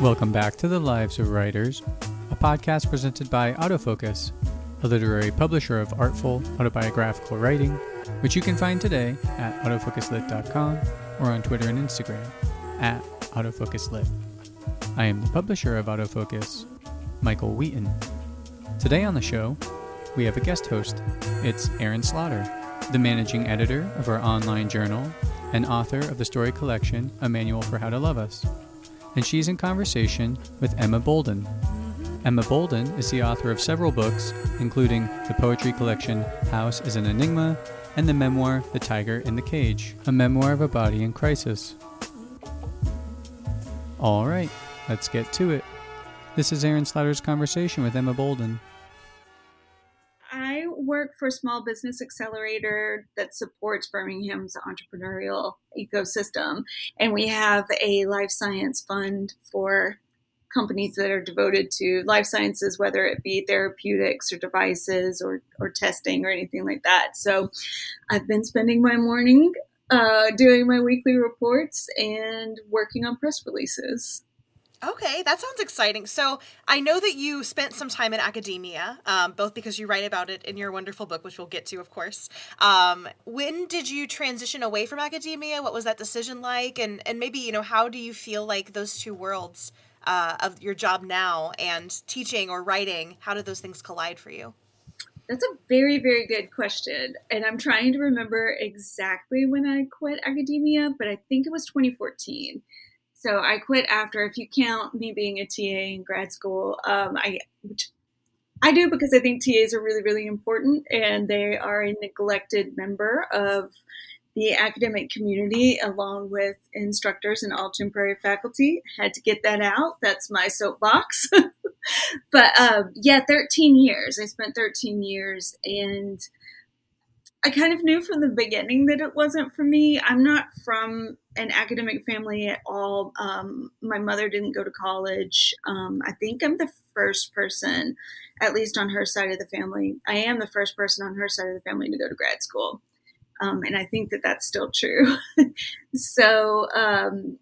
Welcome back to the Lives of Writers, a podcast presented by Autofocus, a literary publisher of artful autobiographical writing, which you can find today at autofocuslit.com or on Twitter and Instagram at autofocuslit. I am the publisher of Autofocus, Michael Wheaton. Today on the show, we have a guest host. It's Erin Slaughter, the managing editor of our online journal and author of the story collection A Manual for How to Love Us and she's in conversation with Emma Bolden. Mm-hmm. Emma Bolden is the author of several books, including the poetry collection House is an Enigma and the memoir The Tiger and the Cage, a memoir of a body in crisis. All right, let's get to it. This is Erin Slaughter's conversation with Emma Bolden work for a small business accelerator that supports Birmingham's entrepreneurial ecosystem. And we have a life science fund for companies that are devoted to life sciences, whether it be therapeutics or devices or, or testing or anything like that. So I've been spending my morning uh, doing my weekly reports and working on press releases. Okay, that sounds exciting. So I know that you spent some time in academia, um, both because you write about it in your wonderful book, which we'll get to, of course. Um, when did you transition away from academia? What was that decision like? And and maybe you know how do you feel like those two worlds uh, of your job now and teaching or writing? How did those things collide for you? That's a very, very good question. And I'm trying to remember exactly when I quit academia, but I think it was 2014. So I quit after, if you count me being a TA in grad school, um, I I do because I think TAs are really, really important and they are a neglected member of the academic community along with instructors and all temporary faculty. Had to get that out. That's my soapbox. but um, yeah, 13 years. I spent 13 years and I kind of knew from the beginning that it wasn't for me. I'm not from an academic family at all. Um, my mother didn't go to college. Um, I think I'm the first person, at least on her side of the family. I am the first person on her side of the family to go to grad school. Um, and I think that that's still true. so, um,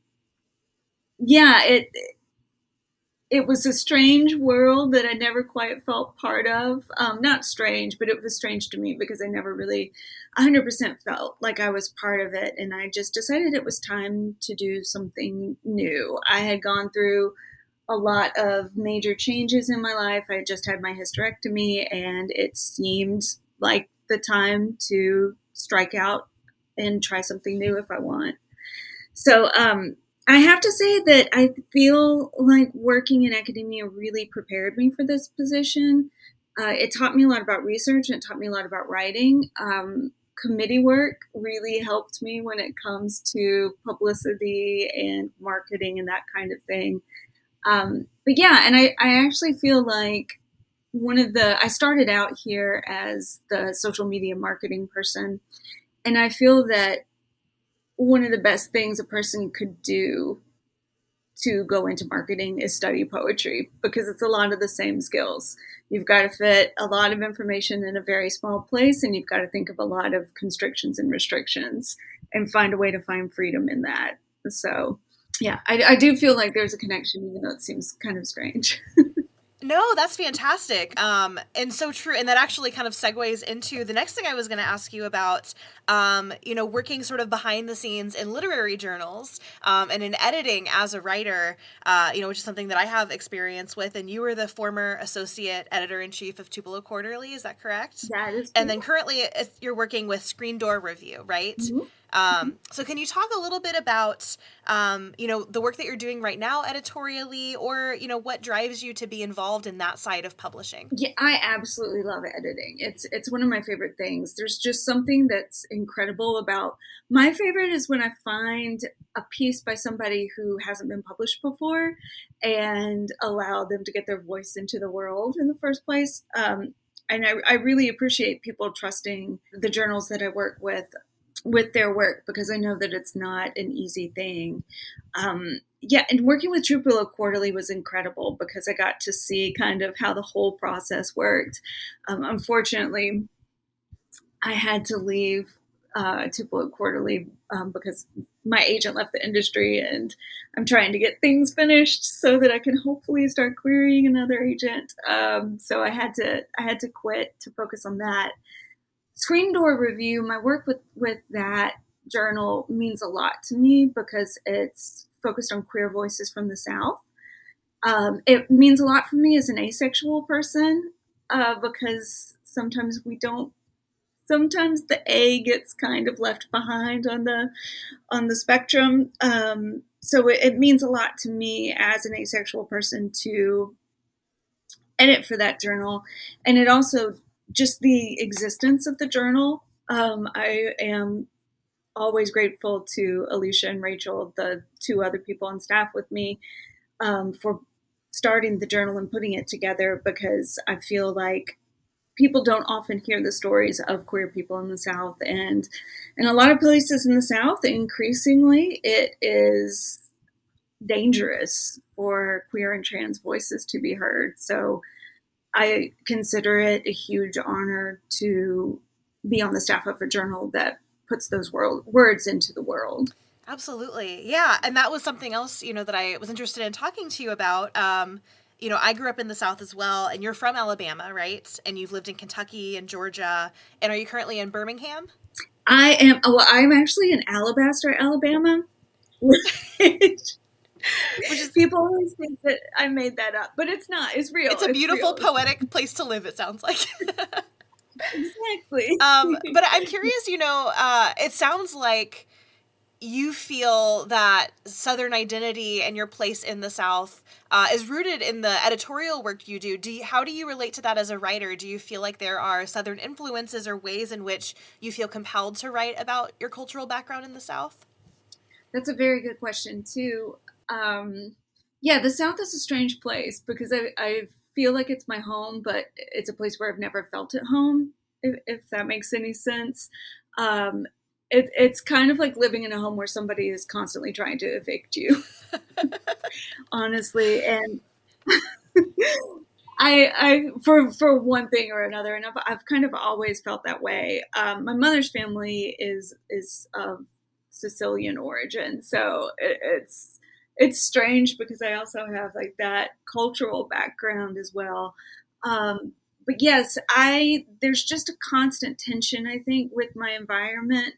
yeah, it it was a strange world that I never quite felt part of. Um, not strange, but it was strange to me because I never really 100% felt like I was part of it. And I just decided it was time to do something new. I had gone through a lot of major changes in my life. I just had my hysterectomy, and it seemed like the time to strike out and try something new if I want. So, um, I have to say that I feel like working in academia really prepared me for this position. Uh, it taught me a lot about research and it taught me a lot about writing. Um, committee work really helped me when it comes to publicity and marketing and that kind of thing. Um, but yeah, and I, I actually feel like one of the, I started out here as the social media marketing person. And I feel that one of the best things a person could do to go into marketing is study poetry because it's a lot of the same skills. You've got to fit a lot of information in a very small place and you've got to think of a lot of constrictions and restrictions and find a way to find freedom in that. So, yeah, I, I do feel like there's a connection, even though it seems kind of strange. No, that's fantastic. Um, and so true. And that actually kind of segues into the next thing I was going to ask you about, um, you know, working sort of behind the scenes in literary journals um, and in editing as a writer, uh, you know, which is something that I have experience with. And you were the former associate editor in chief of Tupelo Quarterly. Is that correct? That is. And then currently you're working with Screen Door Review, right? Mm-hmm. Um, so can you talk a little bit about, um, you know, the work that you're doing right now editorially, or you know, what drives you to be involved in that side of publishing? Yeah, I absolutely love editing. It's it's one of my favorite things. There's just something that's incredible about. My favorite is when I find a piece by somebody who hasn't been published before, and allow them to get their voice into the world in the first place. Um, and I, I, really appreciate people trusting the journals that I work with with their work because I know that it's not an easy thing. Um, yeah, and working with Tupelo Quarterly was incredible because I got to see kind of how the whole process worked. Um, unfortunately, I had to leave uh, Tupelo Quarterly um, because my agent left the industry and I'm trying to get things finished so that I can hopefully start querying another agent. Um, so I had to I had to quit to focus on that. Screen Door Review, my work with with that journal means a lot to me because it's focused on queer voices from the South. Um, it means a lot for me as an asexual person uh, because sometimes we don't sometimes the A gets kind of left behind on the on the spectrum. Um, so it, it, means a lot to me as an asexual person to edit for that journal, and it also just the existence of the journal. Um, I am always grateful to Alicia and Rachel, the two other people on staff with me, um, for starting the journal and putting it together because I feel like people don't often hear the stories of queer people in the South. And in a lot of places in the South, increasingly, it is dangerous for queer and trans voices to be heard. So I consider it a huge honor to be on the staff of a journal that puts those world, words into the world. Absolutely. Yeah. And that was something else, you know, that I was interested in talking to you about. Um, you know, I grew up in the South as well, and you're from Alabama, right? And you've lived in Kentucky and Georgia. And are you currently in Birmingham? I am. Well, I'm actually in Alabaster, Alabama. Which, which is people always think that I made that up, but it's not. It's real. It's a beautiful, poetic place to live. It sounds like. exactly. Um, but I'm curious. You know, uh, it sounds like you feel that Southern identity and your place in the South uh, is rooted in the editorial work you do. Do you, how do you relate to that as a writer? Do you feel like there are Southern influences or ways in which you feel compelled to write about your cultural background in the South? That's a very good question too. Um, yeah, the South is a strange place because I, I feel like it's my home, but it's a place where I've never felt at home. If, if that makes any sense. Um, it, it's kind of like living in a home where somebody is constantly trying to evict you honestly and I, I, for for one thing or another, and I've, I've kind of always felt that way. Um, my mother's family is is of Sicilian origin, so it, it's it's strange because I also have like that cultural background as well. Um, but yes, I there's just a constant tension I think with my environment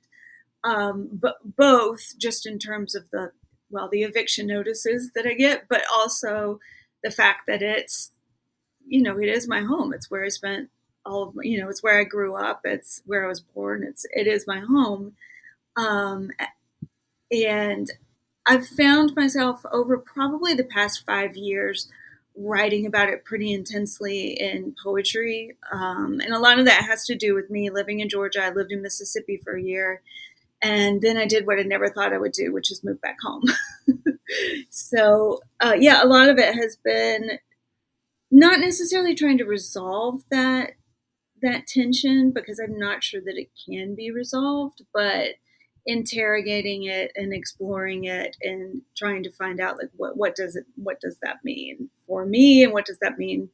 um, but both just in terms of the well the eviction notices that I get, but also the fact that it's you know it is my home. It's where I spent all of my, you know it's where I grew up. It's where I was born. It's it is my home, um, and I've found myself over probably the past five years writing about it pretty intensely in poetry. Um, and a lot of that has to do with me living in Georgia. I lived in Mississippi for a year. And then I did what I never thought I would do, which is move back home. so, uh, yeah, a lot of it has been not necessarily trying to resolve that that tension because I'm not sure that it can be resolved, but interrogating it and exploring it and trying to find out like what what does it what does that mean for me? And what does that mean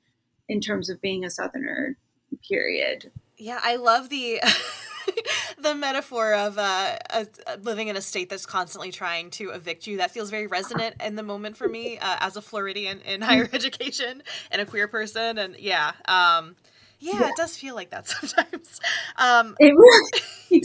in terms of being a southerner period? Yeah i love the the metaphor of uh, living in a state that's constantly trying to evict you. That feels very resonant in the moment for me uh, as a Floridian in higher education and a queer person. And yeah um, yeah, yeah, it does feel like that sometimes. Um, it really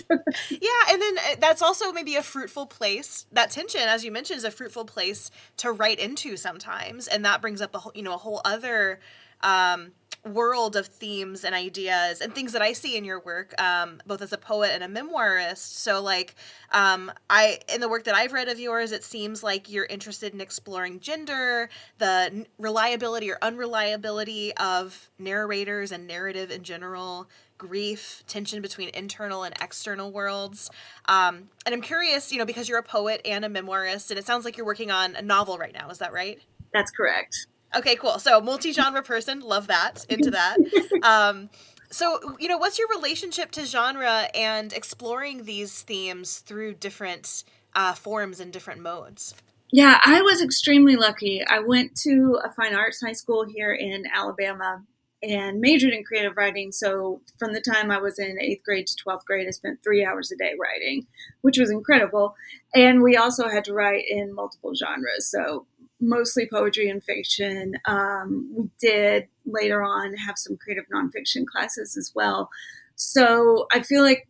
yeah, and then uh, that's also maybe a fruitful place. That tension, as you mentioned, is a fruitful place to write into sometimes, and that brings up a whole, you know a whole other um, world of themes and ideas and things that I see in your work, um, both as a poet and a memoirist. So, like, um, I in the work that I've read of yours, it seems like you're interested in exploring gender, the reliability or unreliability of narrators and narrative in general, grief, tension between internal and external worlds. Um, and I'm curious, you know, because you're a poet and a memoirist, and it sounds like you're working on a novel right now. Is that right? That's correct. Okay, cool. So multi-genre person, love that. Into that. Um, so you know, what's your relationship to genre and exploring these themes through different uh, forms and different modes? Yeah, I was extremely lucky. I went to a fine arts high school here in Alabama, and majored in creative writing. So from the time I was in eighth grade to 12th grade, I spent three hours a day writing, which was incredible. And we also had to write in multiple genres. So mostly poetry and fiction. Um, we did later on have some creative nonfiction classes as well. So I feel like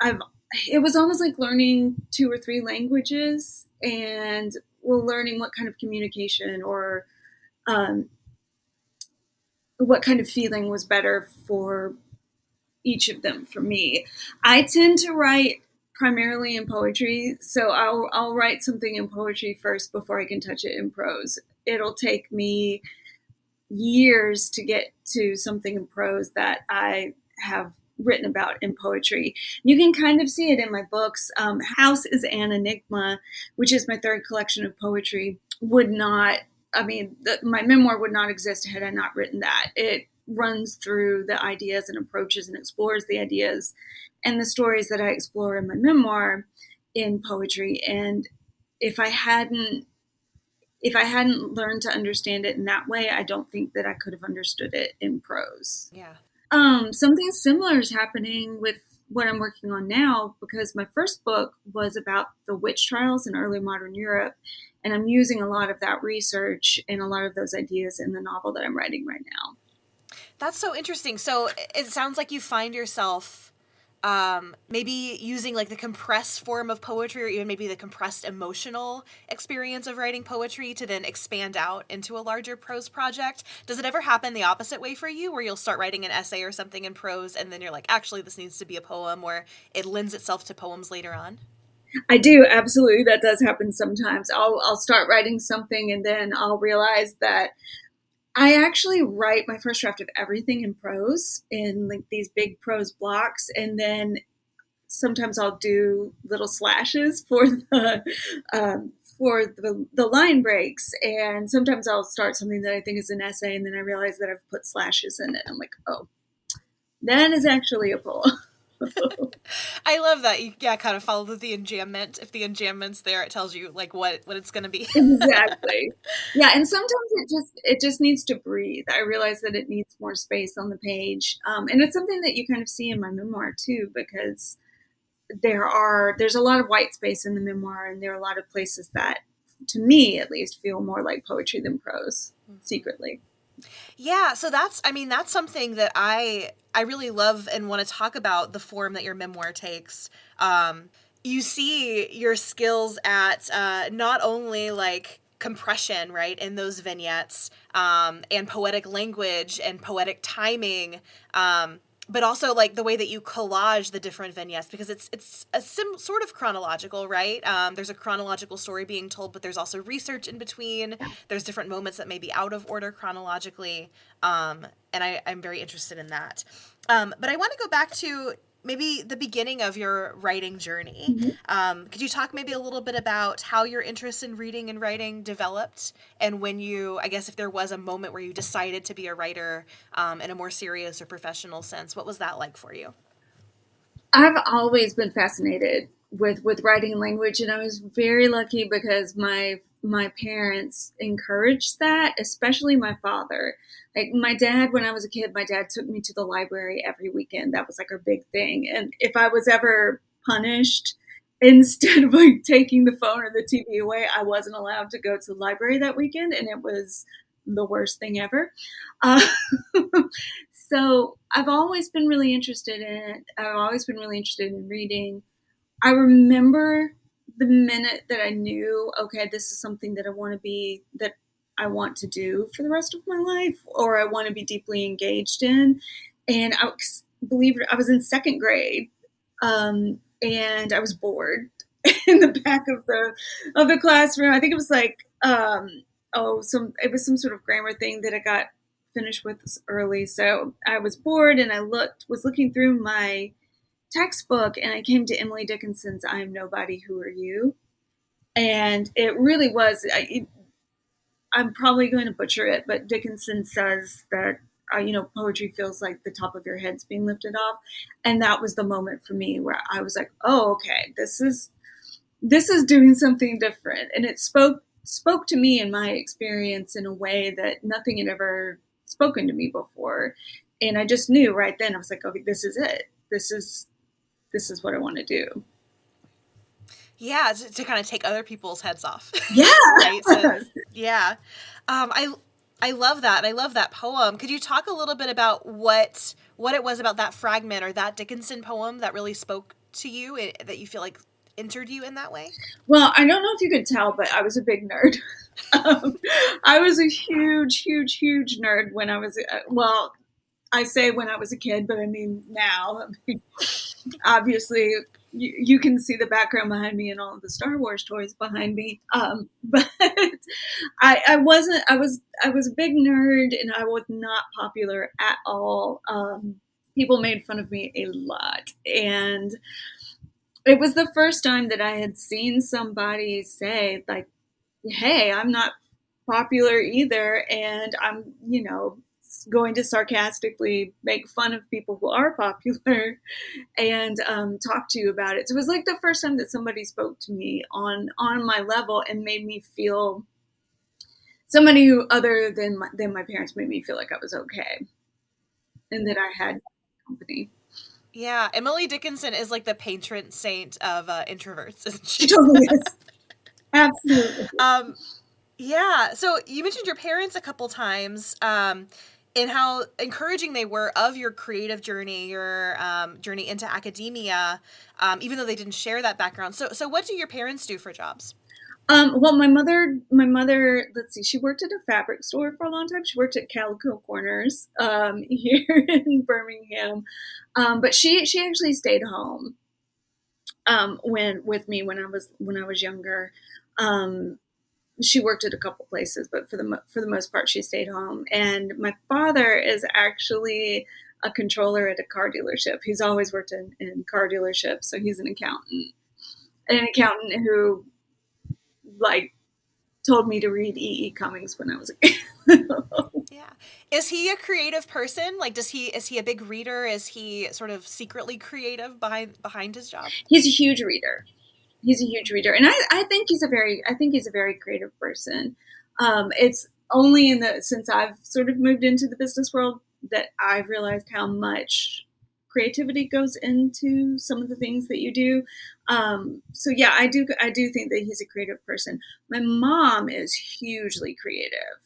I've, it was almost like learning two or three languages and we're learning what kind of communication or um, what kind of feeling was better for each of them for me. I tend to write primarily in poetry, so I'll I'll write something in poetry first before I can touch it in prose. It'll take me years to get to something in prose that I have written about in poetry. You can kind of see it in my books. Um, House is an Enigma, which is my third collection of poetry, would not I mean, the, my memoir would not exist had I not written that. It runs through the ideas and approaches and explores the ideas and the stories that I explore in my memoir in poetry. And if I hadn't if I hadn't learned to understand it in that way, I don't think that I could have understood it in prose. Yeah. Um, something similar is happening with what I'm working on now because my first book was about the witch trials in early modern Europe. And I'm using a lot of that research and a lot of those ideas in the novel that I'm writing right now. That's so interesting. So it sounds like you find yourself um, maybe using like the compressed form of poetry or even maybe the compressed emotional experience of writing poetry to then expand out into a larger prose project. Does it ever happen the opposite way for you where you'll start writing an essay or something in prose and then you're like, actually, this needs to be a poem or it lends itself to poems later on? I do absolutely. That does happen sometimes. I'll I'll start writing something and then I'll realize that I actually write my first draft of everything in prose in like these big prose blocks, and then sometimes I'll do little slashes for the um, for the, the line breaks, and sometimes I'll start something that I think is an essay, and then I realize that I've put slashes in it. I'm like, oh, that is actually a poem. I love that you yeah kind of follow the enjambment. If the enjambment's there, it tells you like what what it's going to be. exactly. Yeah, and sometimes it just it just needs to breathe. I realize that it needs more space on the page, um, and it's something that you kind of see in my memoir too, because there are there's a lot of white space in the memoir, and there are a lot of places that, to me at least, feel more like poetry than prose. Mm-hmm. Secretly. Yeah, so that's I mean that's something that I I really love and want to talk about the form that your memoir takes. Um, you see your skills at uh, not only like compression, right, in those vignettes, um, and poetic language and poetic timing, um, but also like the way that you collage the different vignettes because it's it's a sim sort of chronological right? Um, there's a chronological story being told but there's also research in between. There's different moments that may be out of order chronologically um, and I, i'm very interested in that. Um, but i want to go back to maybe the beginning of your writing journey. Mm-hmm. Um, could you talk maybe a little bit about how your interest in reading and writing developed, and when you, I guess, if there was a moment where you decided to be a writer um, in a more serious or professional sense, what was that like for you? I've always been fascinated with with writing language, and I was very lucky because my my parents encouraged that, especially my father. Like my dad, when I was a kid, my dad took me to the library every weekend. That was like a big thing. And if I was ever punished, instead of like taking the phone or the TV away, I wasn't allowed to go to the library that weekend, and it was the worst thing ever. Uh, so I've always been really interested in it. I've always been really interested in reading. I remember the minute that I knew, okay, this is something that I want to be, that I want to do for the rest of my life, or I want to be deeply engaged in. And I believe I was in second grade, um, and I was bored in the back of the of the classroom. I think it was like, um, oh, some it was some sort of grammar thing that I got finished with early. So I was bored, and I looked was looking through my textbook and I came to Emily Dickinson's I Am Nobody, Who Are You? And it really was, I, am probably going to butcher it, but Dickinson says that, uh, you know, poetry feels like the top of your head's being lifted off. And that was the moment for me where I was like, oh, okay, this is, this is doing something different. And it spoke, spoke to me in my experience in a way that nothing had ever spoken to me before. And I just knew right then, I was like, okay, this is it. This is, this is what I want to do. Yeah, to, to kind of take other people's heads off. Yeah. right. So, yeah. Um, I, I love that. I love that poem. Could you talk a little bit about what what it was about that fragment or that Dickinson poem that really spoke to you eh, that you feel like entered you in that way? Well, I don't know if you could tell, but I was a big nerd. um, I was a huge, huge, huge nerd when I was, uh, well, I say when I was a kid, but I mean now. Obviously, you, you, can see the background behind me and all of the Star Wars toys behind me. Um, but I, I, wasn't. I was. I was a big nerd, and I was not popular at all. Um, people made fun of me a lot, and it was the first time that I had seen somebody say like, "Hey, I'm not popular either," and I'm, you know, going to sarcastically make fun of people who are popular and um, talk to you about it. So it was like the first time that somebody spoke to me on on my level and made me feel somebody who other than my, than my parents made me feel like I was okay and that I had company. Yeah, Emily Dickinson is like the patron saint of uh, introverts, isn't she? She totally is. Absolutely. Um, yeah. So you mentioned your parents a couple times. Um, and how encouraging they were of your creative journey, your um, journey into academia, um, even though they didn't share that background. So, so what do your parents do for jobs? Um, well, my mother, my mother, let's see, she worked at a fabric store for a long time. She worked at Calico Corners um, here in Birmingham, um, but she she actually stayed home um, when with me when I was when I was younger. Um, she worked at a couple places, but for the for the most part, she stayed home. And my father is actually a controller at a car dealership. He's always worked in, in car dealerships, so he's an accountant. An accountant who, like, told me to read E. E. Cummings when I was a kid. yeah, is he a creative person? Like, does he is he a big reader? Is he sort of secretly creative behind behind his job? He's a huge reader he's a huge reader, and I, I think he's a very I think he's a very creative person. Um, it's only in the since I've sort of moved into the business world that I've realized how much creativity goes into some of the things that you do. Um, so yeah, I do I do think that he's a creative person. My mom is hugely creative.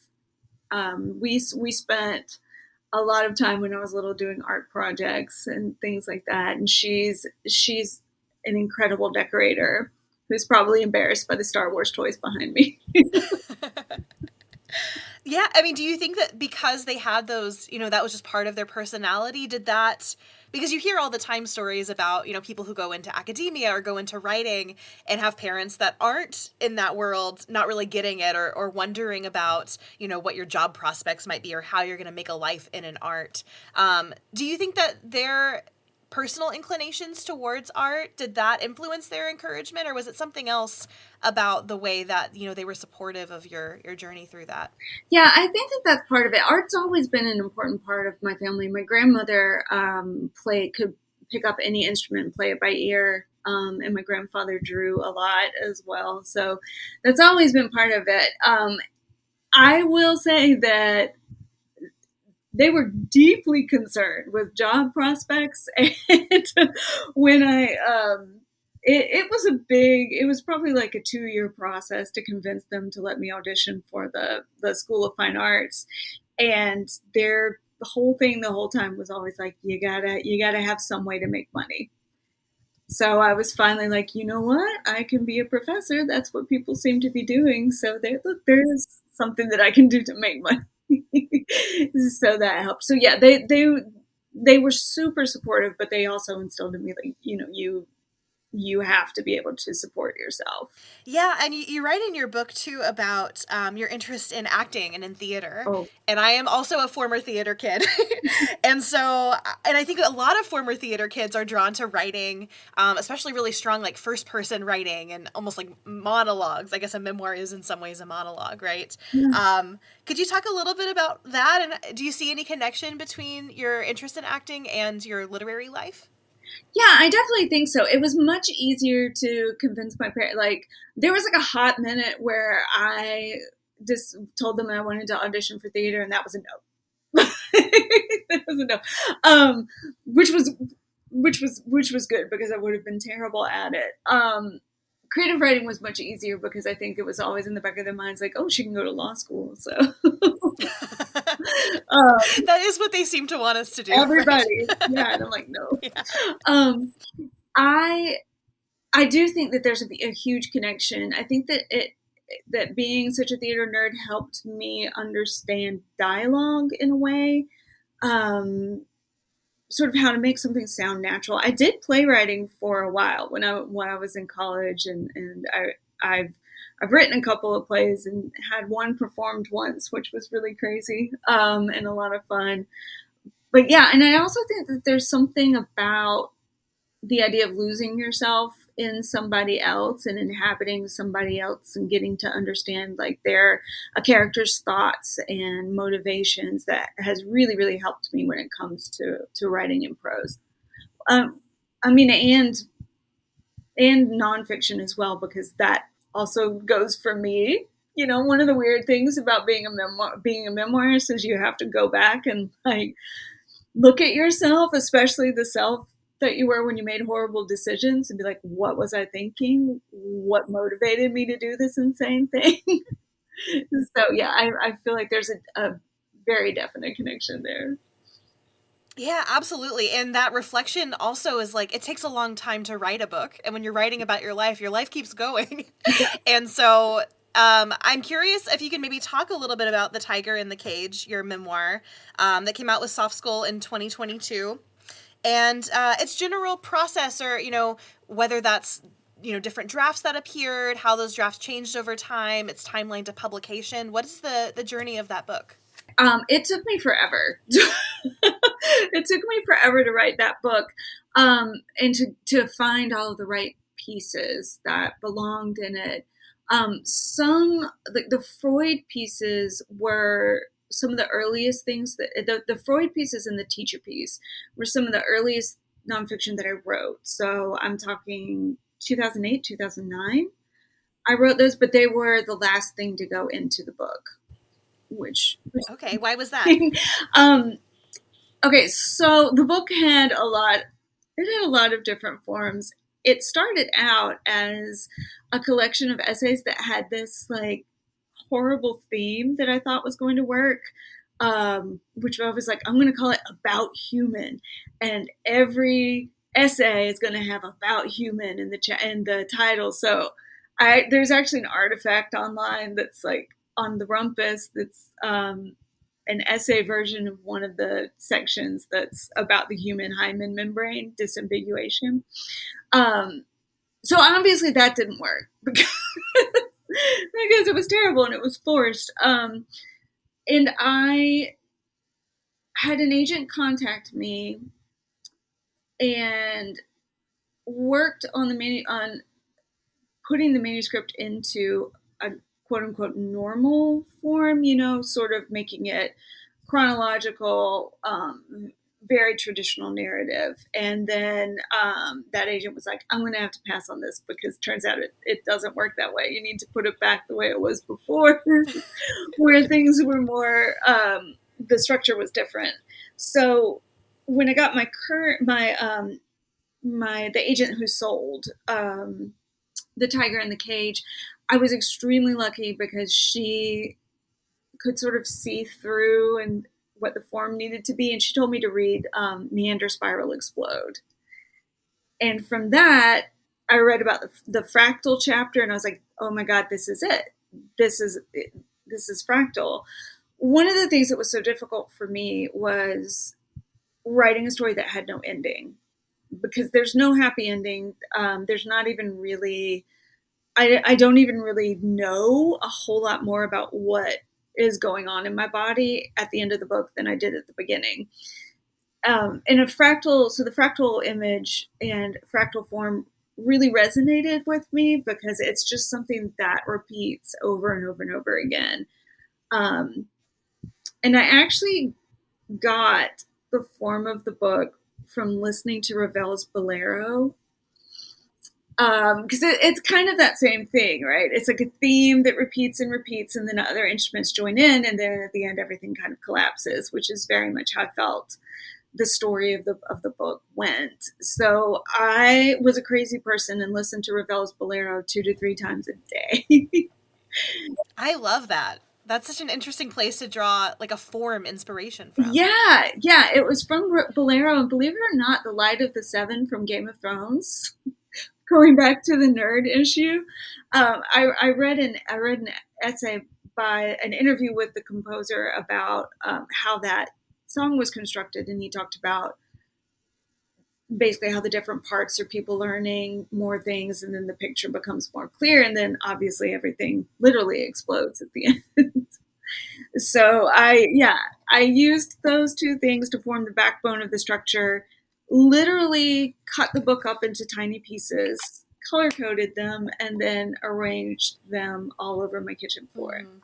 Um, we we spent a lot of time when I was little doing art projects and things like that, and she's she's an incredible decorator who's probably embarrassed by the Star Wars toys behind me. yeah, I mean, do you think that because they had those, you know, that was just part of their personality, did that because you hear all the time stories about, you know, people who go into academia or go into writing and have parents that aren't in that world, not really getting it or, or wondering about, you know, what your job prospects might be or how you're going to make a life in an art. Um, do you think that they're personal inclinations towards art? Did that influence their encouragement or was it something else about the way that you know they were supportive of your your journey through that? Yeah i think that that's part of it. Art's always been an important part of my family. My grandmother um, played could pick up any instrument and play it by ear um, and my grandfather drew a lot as well. So that's always been part of it. Um, i will say that they were deeply concerned with job prospects. And when I, um, it, it, was a big, it was probably like a two year process to convince them to let me audition for the, the School of Fine Arts. And their the whole thing the whole time was always like, you gotta, you gotta have some way to make money. So I was finally like, you know what? I can be a professor. That's what people seem to be doing. So there, look, there's something that I can do to make money. so that helped. So yeah, they they they were super supportive, but they also instilled in me like you know you you have to be able to support yourself. Yeah, and you, you write in your book too about um, your interest in acting and in theater. Oh. And I am also a former theater kid. and so, and I think a lot of former theater kids are drawn to writing, um, especially really strong, like first person writing and almost like monologues. I guess a memoir is in some ways a monologue, right? Yeah. Um, could you talk a little bit about that? And do you see any connection between your interest in acting and your literary life? Yeah, I definitely think so. It was much easier to convince my parents. Like, there was like a hot minute where I just told them I wanted to audition for theater, and that was a no. that was enough. Um, which was which was which was good because I would have been terrible at it. Um, creative writing was much easier because I think it was always in the back of their minds, like, oh, she can go to law school. So um, that is what they seem to want us to do. Everybody, right? yeah. And I'm like, no. Yeah. Um, I I do think that there's a, a huge connection. I think that it that being such a theater nerd helped me understand dialogue in a way. Um, sort of how to make something sound natural. I did playwriting for a while when I when I was in college, and and I I've I've written a couple of plays and had one performed once, which was really crazy um, and a lot of fun. But yeah, and I also think that there's something about the idea of losing yourself in somebody else and inhabiting somebody else and getting to understand like their a character's thoughts and motivations that has really really helped me when it comes to to writing in prose um, i mean and and nonfiction as well because that also goes for me you know one of the weird things about being a memoir being a memoirist is you have to go back and like look at yourself especially the self that you were when you made horrible decisions and be like, what was I thinking? What motivated me to do this insane thing? so yeah, I, I, feel like there's a, a very definite connection there. Yeah, absolutely. And that reflection also is like it takes a long time to write a book. And when you're writing about your life, your life keeps going. and so um, I'm curious if you can maybe talk a little bit about The Tiger and the Cage, your memoir um, that came out with Soft Skull in 2022 and uh, its general process, or you know whether that's you know different drafts that appeared, how those drafts changed over time, its timeline to publication. What is the the journey of that book? Um, it took me forever. it took me forever to write that book, um, and to to find all of the right pieces that belonged in it. Um, some the, the Freud pieces were some of the earliest things that the, the Freud pieces and the teacher piece were some of the earliest nonfiction that I wrote. So I'm talking 2008, 2009. I wrote those, but they were the last thing to go into the book. Which okay, why was that? um, okay, so the book had a lot. It had a lot of different forms. It started out as a collection of essays that had this like horrible theme that I thought was going to work. Um, which I was like, I'm going to call it About Human. And every essay is going to have About Human in the, cha- in the title. So I, there's actually an artifact online that's like on the rumpus that's um, an essay version of one of the sections that's about the human hymen membrane disambiguation. Um, so obviously that didn't work because because it was terrible and it was forced. Um, and I had an agent contact me and worked on the manu- on putting the manuscript into quote unquote normal form, you know, sort of making it chronological, um, very traditional narrative. And then um, that agent was like, I'm going to have to pass on this because turns out it, it doesn't work that way. You need to put it back the way it was before, where things were more, um, the structure was different. So when I got my current, my, um, my, the agent who sold um, the tiger and the cage, I was extremely lucky because she could sort of see through and what the form needed to be, and she told me to read um, Meander Spiral Explode. And from that, I read about the, the fractal chapter, and I was like, "Oh my god, this is it! This is this is fractal." One of the things that was so difficult for me was writing a story that had no ending, because there's no happy ending. Um, there's not even really. I, I don't even really know a whole lot more about what is going on in my body at the end of the book than I did at the beginning. Um, and a fractal, so the fractal image and fractal form really resonated with me because it's just something that repeats over and over and over again. Um, and I actually got the form of the book from listening to Ravel's Bolero. Because um, it, it's kind of that same thing, right? It's like a theme that repeats and repeats, and then other instruments join in, and then at the end, everything kind of collapses, which is very much how I felt the story of the of the book went. So I was a crazy person and listened to Ravel's Bolero two to three times a day. I love that. That's such an interesting place to draw like a form inspiration from. Yeah, yeah. It was from Bolero, and believe it or not, the Light of the Seven from Game of Thrones. Going back to the nerd issue, um, I, I read an I read an essay by an interview with the composer about um, how that song was constructed, and he talked about basically how the different parts are people learning more things and then the picture becomes more clear and then obviously everything literally explodes at the end. So i yeah i used those two things to form the backbone of the structure literally cut the book up into tiny pieces color coded them and then arranged them all over my kitchen floor mm-hmm.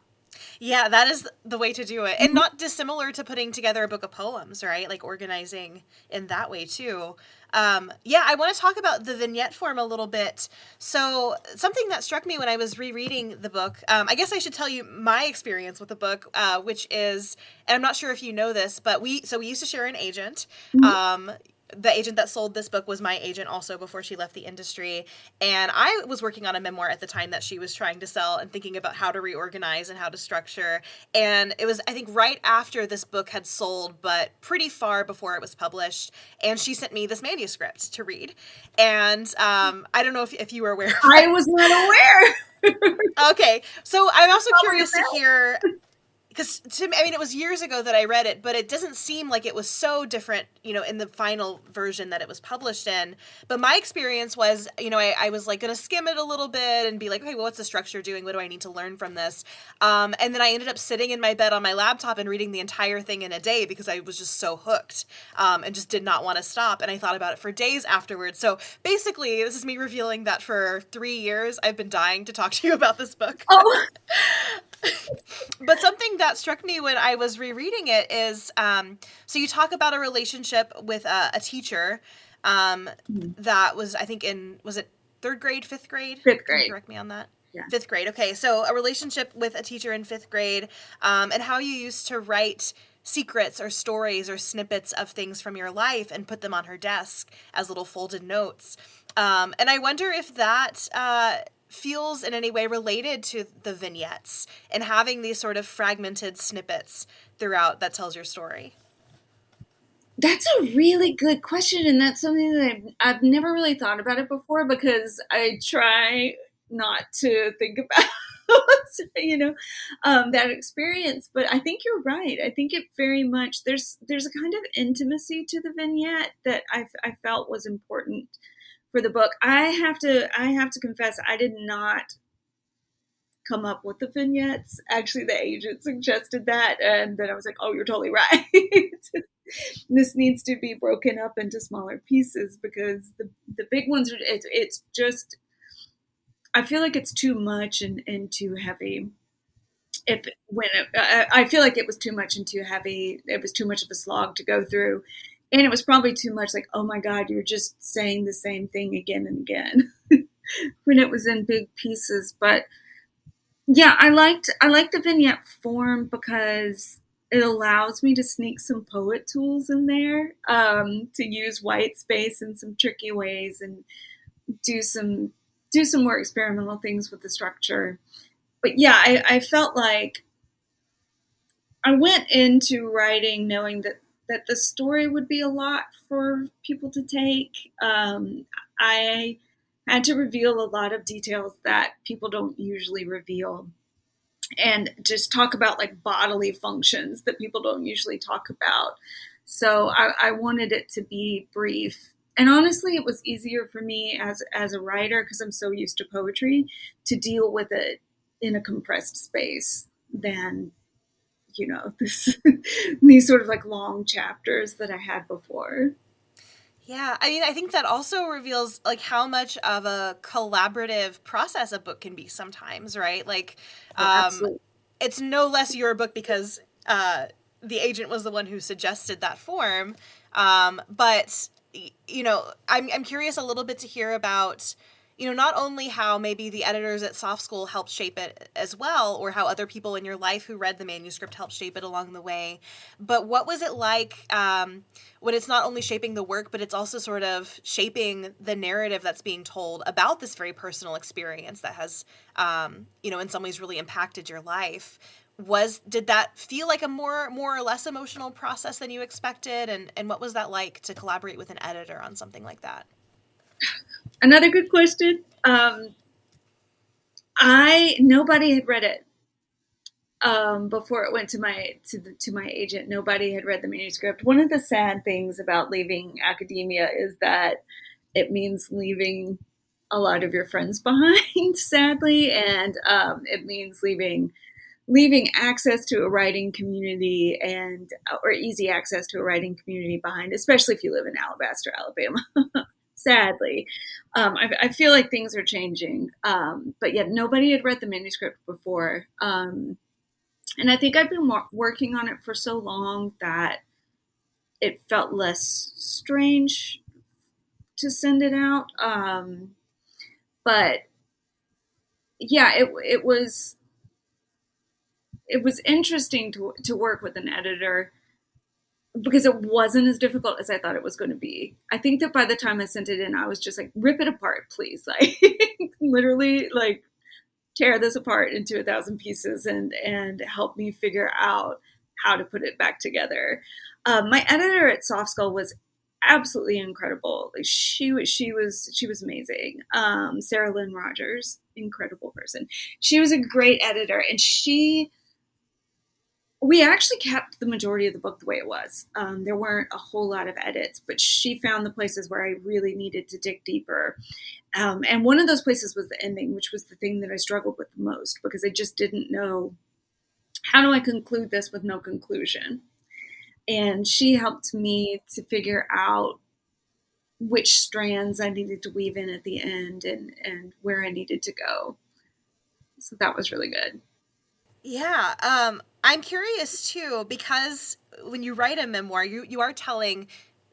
Yeah, that is the way to do it. And not dissimilar to putting together a book of poems, right? Like organizing in that way too. Um, yeah, I want to talk about the vignette form a little bit. So, something that struck me when I was rereading the book, um, I guess I should tell you my experience with the book, uh, which is, and I'm not sure if you know this, but we, so we used to share an agent. Mm-hmm. Um, the agent that sold this book was my agent also before she left the industry. And I was working on a memoir at the time that she was trying to sell and thinking about how to reorganize and how to structure. And it was, I think, right after this book had sold, but pretty far before it was published. And she sent me this manuscript to read. And um, I don't know if, if you were aware. I was not aware. okay. So I'm also curious to hear because to me, I mean, it was years ago that I read it, but it doesn't seem like it was so different, you know, in the final version that it was published in. But my experience was, you know, I, I was like going to skim it a little bit and be like, okay, well, what's the structure doing? What do I need to learn from this? Um, and then I ended up sitting in my bed on my laptop and reading the entire thing in a day because I was just so hooked um, and just did not want to stop. And I thought about it for days afterwards. So basically, this is me revealing that for three years I've been dying to talk to you about this book. Oh. but something that struck me when I was rereading it is um, so you talk about a relationship with a, a teacher um, mm-hmm. that was, I think, in, was it third grade, fifth grade? Fifth grade. correct me on that. Yeah. Fifth grade. Okay. So a relationship with a teacher in fifth grade um, and how you used to write secrets or stories or snippets of things from your life and put them on her desk as little folded notes. Um, and I wonder if that uh, feels in any way related to the vignettes and having these sort of fragmented snippets throughout that tells your story? That's a really good question, and that's something that I've, I've never really thought about it before because I try not to think about you know um, that experience but i think you're right i think it very much there's there's a kind of intimacy to the vignette that i, I felt was important for the book. I have to I have to confess I did not come up with the vignettes. Actually, the agent suggested that, and then I was like, "Oh, you're totally right. this needs to be broken up into smaller pieces because the the big ones are it's it's just I feel like it's too much and, and too heavy. If when it, I, I feel like it was too much and too heavy, it was too much of a slog to go through and it was probably too much like oh my god you're just saying the same thing again and again when it was in big pieces. But yeah i liked i liked the vignette form because it allows me to sneak some poet tools in there um, to use white space in some tricky ways and do some do some more experimental things with the structure. But yeah I, I felt like i went into writing knowing that that the story would be a lot for people to take. Um, I had to reveal a lot of details that people don't usually reveal and just talk about like bodily functions that people don't usually talk about. So I, I wanted it to be brief. And honestly, it was easier for me as as a writer because I'm so used to poetry to deal with it in a compressed space than you know this these sort of like long chapters that I had before. Yeah, I mean, I think that also reveals like how much of a collaborative process a book can be sometimes, right? Like, oh, um, it's no less your book because uh, the agent was the one who suggested that form. Um, but you know, I'm I'm curious a little bit to hear about you know, not only how maybe the editors at Soft Skull helped shape it as well, or how other people in your life who read the manuscript helped shape it along the way, but what was it like um, when it's not only shaping the work, but it's also sort of shaping the narrative that's being told about this very personal experience that has, um, you know, in some ways really impacted your life? was did that feel like a more more or less emotional process than you expected and and what was that like to collaborate with an editor on something like that another good question. Um, I nobody had read it um, before it went to my to the, to my agent. Nobody had read the manuscript. One of the sad things about leaving academia is that it means leaving a lot of your friends behind, sadly, and um, it means leaving leaving access to a writing community and or easy access to a writing community behind, especially if you live in Alabaster, Alabama. sadly. Um, I, I, feel like things are changing, um, but yet nobody had read the manuscript before. Um, and I think I've been working on it for so long that it felt less strange to send it out. Um, but yeah, it, it was it was interesting to to work with an editor because it wasn't as difficult as I thought it was going to be. I think that by the time I sent it in, I was just like, rip it apart, please. Like literally like tear this apart into a thousand pieces and and help me figure out how to put it back together. Um, my editor at Soft Skull was absolutely incredible. Like she was she was she was amazing. Um, Sarah Lyn Rogers, incredible person. She was a great editor and she we actually kept the majority of the book the way it was. Um, there weren't a whole lot of edits, but she found the places where I really needed to dig deeper. Um, and one of those places was the ending, which was the thing that I struggled with the most because I just didn't know how do I conclude this with no conclusion. And she helped me to figure out which strands I needed to weave in at the end and, and where I needed to go. So that was really good. Yeah, um, I'm curious too because when you write a memoir, you you are telling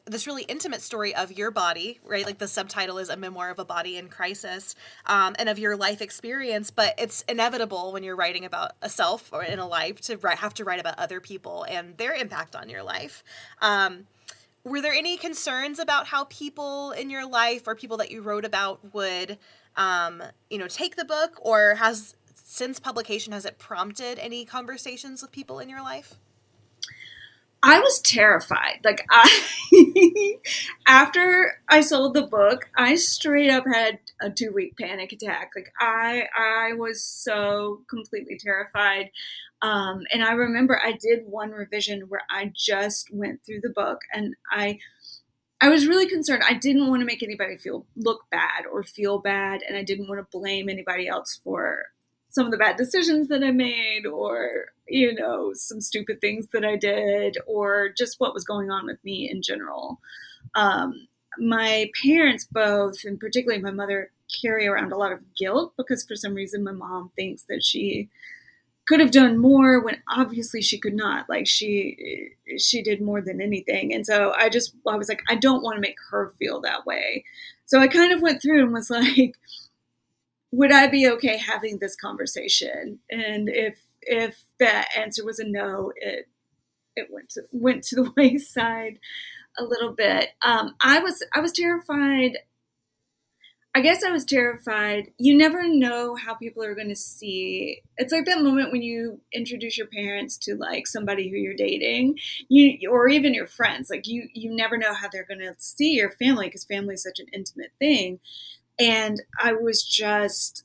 this really intimate story of your body, right? Like the subtitle is a memoir of a body in crisis, um, and of your life experience. But it's inevitable when you're writing about a self or in a life to write, have to write about other people and their impact on your life. Um, were there any concerns about how people in your life or people that you wrote about would, um, you know, take the book, or has since publication has it prompted any conversations with people in your life? I was terrified. Like I after I sold the book, I straight up had a 2-week panic attack. Like I I was so completely terrified. Um, and I remember I did one revision where I just went through the book and I I was really concerned. I didn't want to make anybody feel look bad or feel bad, and I didn't want to blame anybody else for some of the bad decisions that I made, or, you know, some stupid things that I did, or just what was going on with me in general. Um, my parents both, and particularly my mother, carry around a lot of guilt because for some reason my mom thinks that she could have done more when obviously she could not. Like she she did more than anything. And so i just i was like i don't want to make her feel that way. So i kind of went through and was like would I be okay having this conversation? And if if that answer was a no, it it went to went to the wayside a little bit. Um, I was I was terrified. I guess I was terrified. You never know how people are going to see. It's like that moment when you introduce your parents to like somebody who you're dating, you or even your friends. Like you, you never know how they're going to see your family because family is such an intimate thing. And I was just,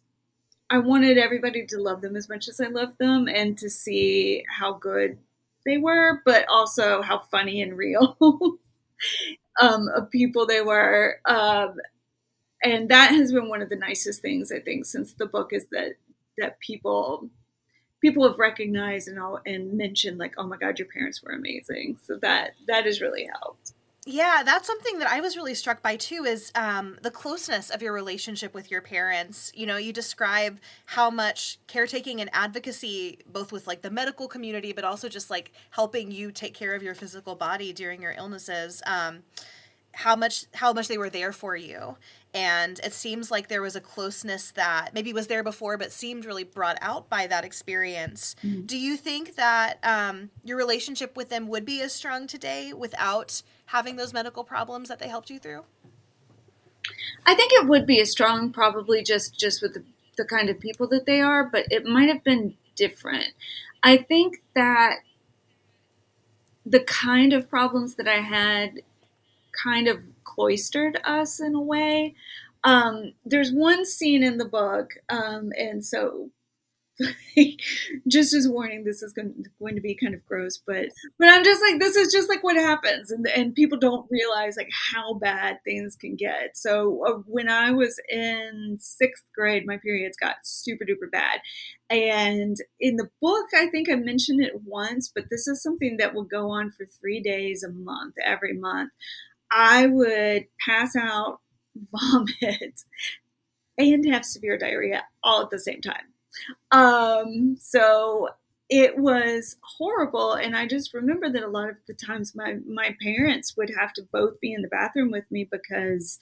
I wanted everybody to love them as much as I loved them and to see how good they were, but also how funny and real um, of people they were. Um, and that has been one of the nicest things I think since the book is that that people people have recognized and all and mentioned like, oh my god, your parents were amazing. So that that has really helped. Yeah, that's something that I was really struck by too is um, the closeness of your relationship with your parents. You know, you describe how much caretaking and advocacy, both with like the medical community, but also just like helping you take care of your physical body during your illnesses. Um, how much how much they were there for you and it seems like there was a closeness that maybe was there before but seemed really brought out by that experience mm-hmm. do you think that um, your relationship with them would be as strong today without having those medical problems that they helped you through i think it would be as strong probably just just with the, the kind of people that they are but it might have been different i think that the kind of problems that i had kind of cloistered us in a way. Um, there's one scene in the book, um, and so just as a warning, this is going, going to be kind of gross, but but I'm just like this is just like what happens, and and people don't realize like how bad things can get. So uh, when I was in sixth grade, my periods got super duper bad, and in the book, I think I mentioned it once, but this is something that will go on for three days a month, every month. I would pass out, vomit, and have severe diarrhea all at the same time. Um, so it was horrible and i just remember that a lot of the times my my parents would have to both be in the bathroom with me because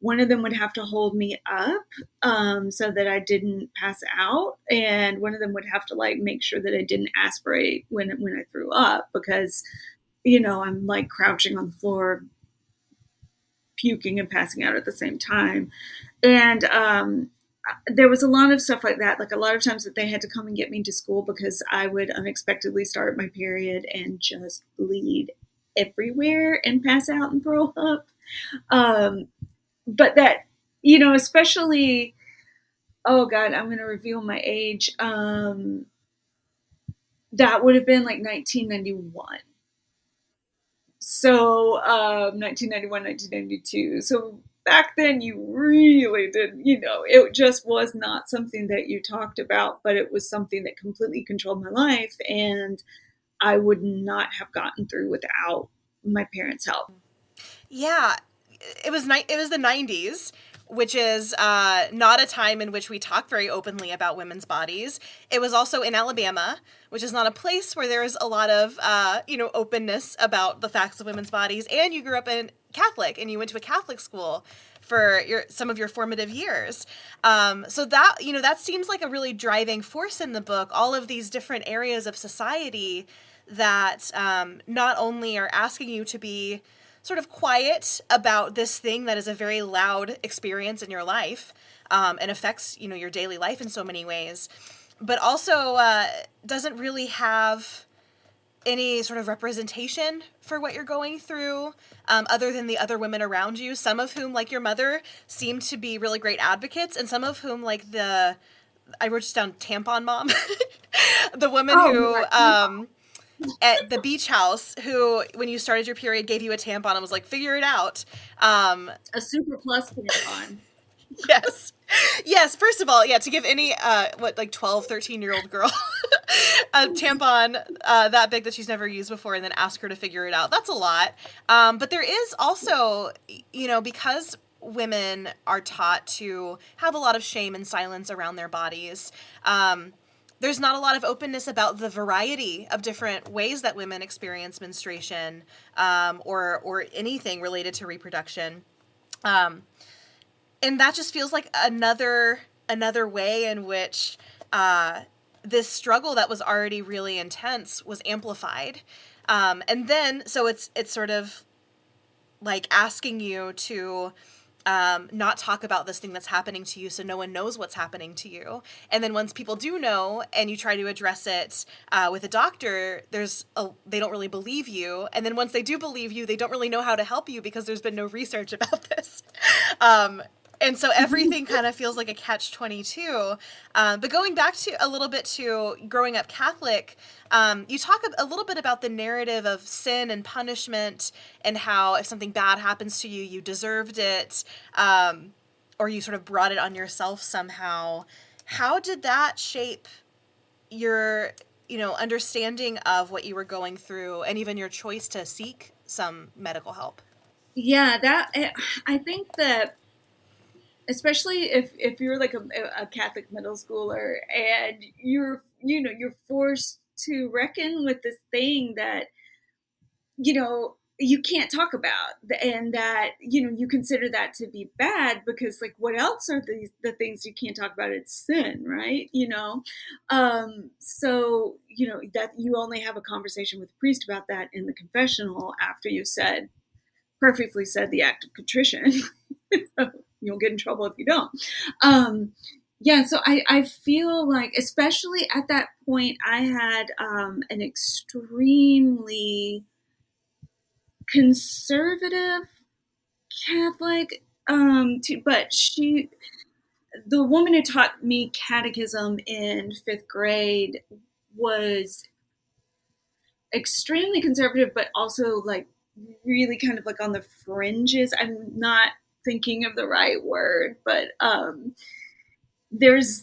one of them would have to hold me up um, so that i didn't pass out and one of them would have to like make sure that i didn't aspirate when when i threw up because you know i'm like crouching on the floor puking and passing out at the same time. And um, there was a lot of stuff like that. Like a lot of times that they had to come and get me to school because I would unexpectedly start my period and just bleed everywhere and pass out and throw up. Um, but that, you know, especially, oh God, I'm going to reveal my age. Um, that would have been like 1991 so um, 1991, 1992. So back then, you really did, you know, it just was not something that you talked about, but it was something that completely controlled my life. And I would not have gotten through without my parents' help. Yeah, it was ni- it was the 90s which is uh, not a time in which we talk very openly about women's bodies. It was also in Alabama, which is not a place where there is a lot of uh, you know openness about the facts of women's bodies. And you grew up in Catholic, and you went to a Catholic school for your some of your formative years. Um, so that you know that seems like a really driving force in the book. All of these different areas of society that um, not only are asking you to be sort of quiet about this thing that is a very loud experience in your life um, and affects you know your daily life in so many ways but also uh, doesn't really have any sort of representation for what you're going through um, other than the other women around you some of whom like your mother seem to be really great advocates and some of whom like the i wrote down tampon mom the woman oh, who um, at the beach house who, when you started your period, gave you a tampon and was like, figure it out. Um, a super plus tampon. yes. Yes, first of all, yeah, to give any uh what like 12, 13 year old girl a tampon uh, that big that she's never used before and then ask her to figure it out. That's a lot. Um, but there is also, you know, because women are taught to have a lot of shame and silence around their bodies. Um, there's not a lot of openness about the variety of different ways that women experience menstruation um, or or anything related to reproduction um, and that just feels like another another way in which uh, this struggle that was already really intense was amplified um, and then so it's it's sort of like asking you to um, not talk about this thing that's happening to you so no one knows what's happening to you. And then once people do know and you try to address it uh, with a doctor, there's a, they don't really believe you. And then once they do believe you, they don't really know how to help you because there's been no research about this. Um, and so everything kind of feels like a catch 22 um, but going back to a little bit to growing up catholic um, you talk a, little bit about the narrative of sin and punishment and how if something bad happens to you you deserved it um, or you sort of brought it on yourself somehow. How did that shape your you know understanding of what you were going through and even your choice to seek some medical help? Yeah that i think that especially if if you're like a, a Catholic middle schooler and you're you know you're forced to reckon with this thing that you know you can't talk about and that you know you consider that to be bad because like what else are these the things you can't talk about? It's sin right? You know? Um so you know that you only have a conversation with the priest about that in the confessional after you said perfectly said the act of contrition you'll get in trouble if you don't um yeah so i i feel like especially at that point i had um an extremely conservative Catholic, um, to, but she, the woman who taught me catechism in fifth grade was extremely conservative, but also like really kind of like on the fringes. I'm not thinking of the right word, but um, there's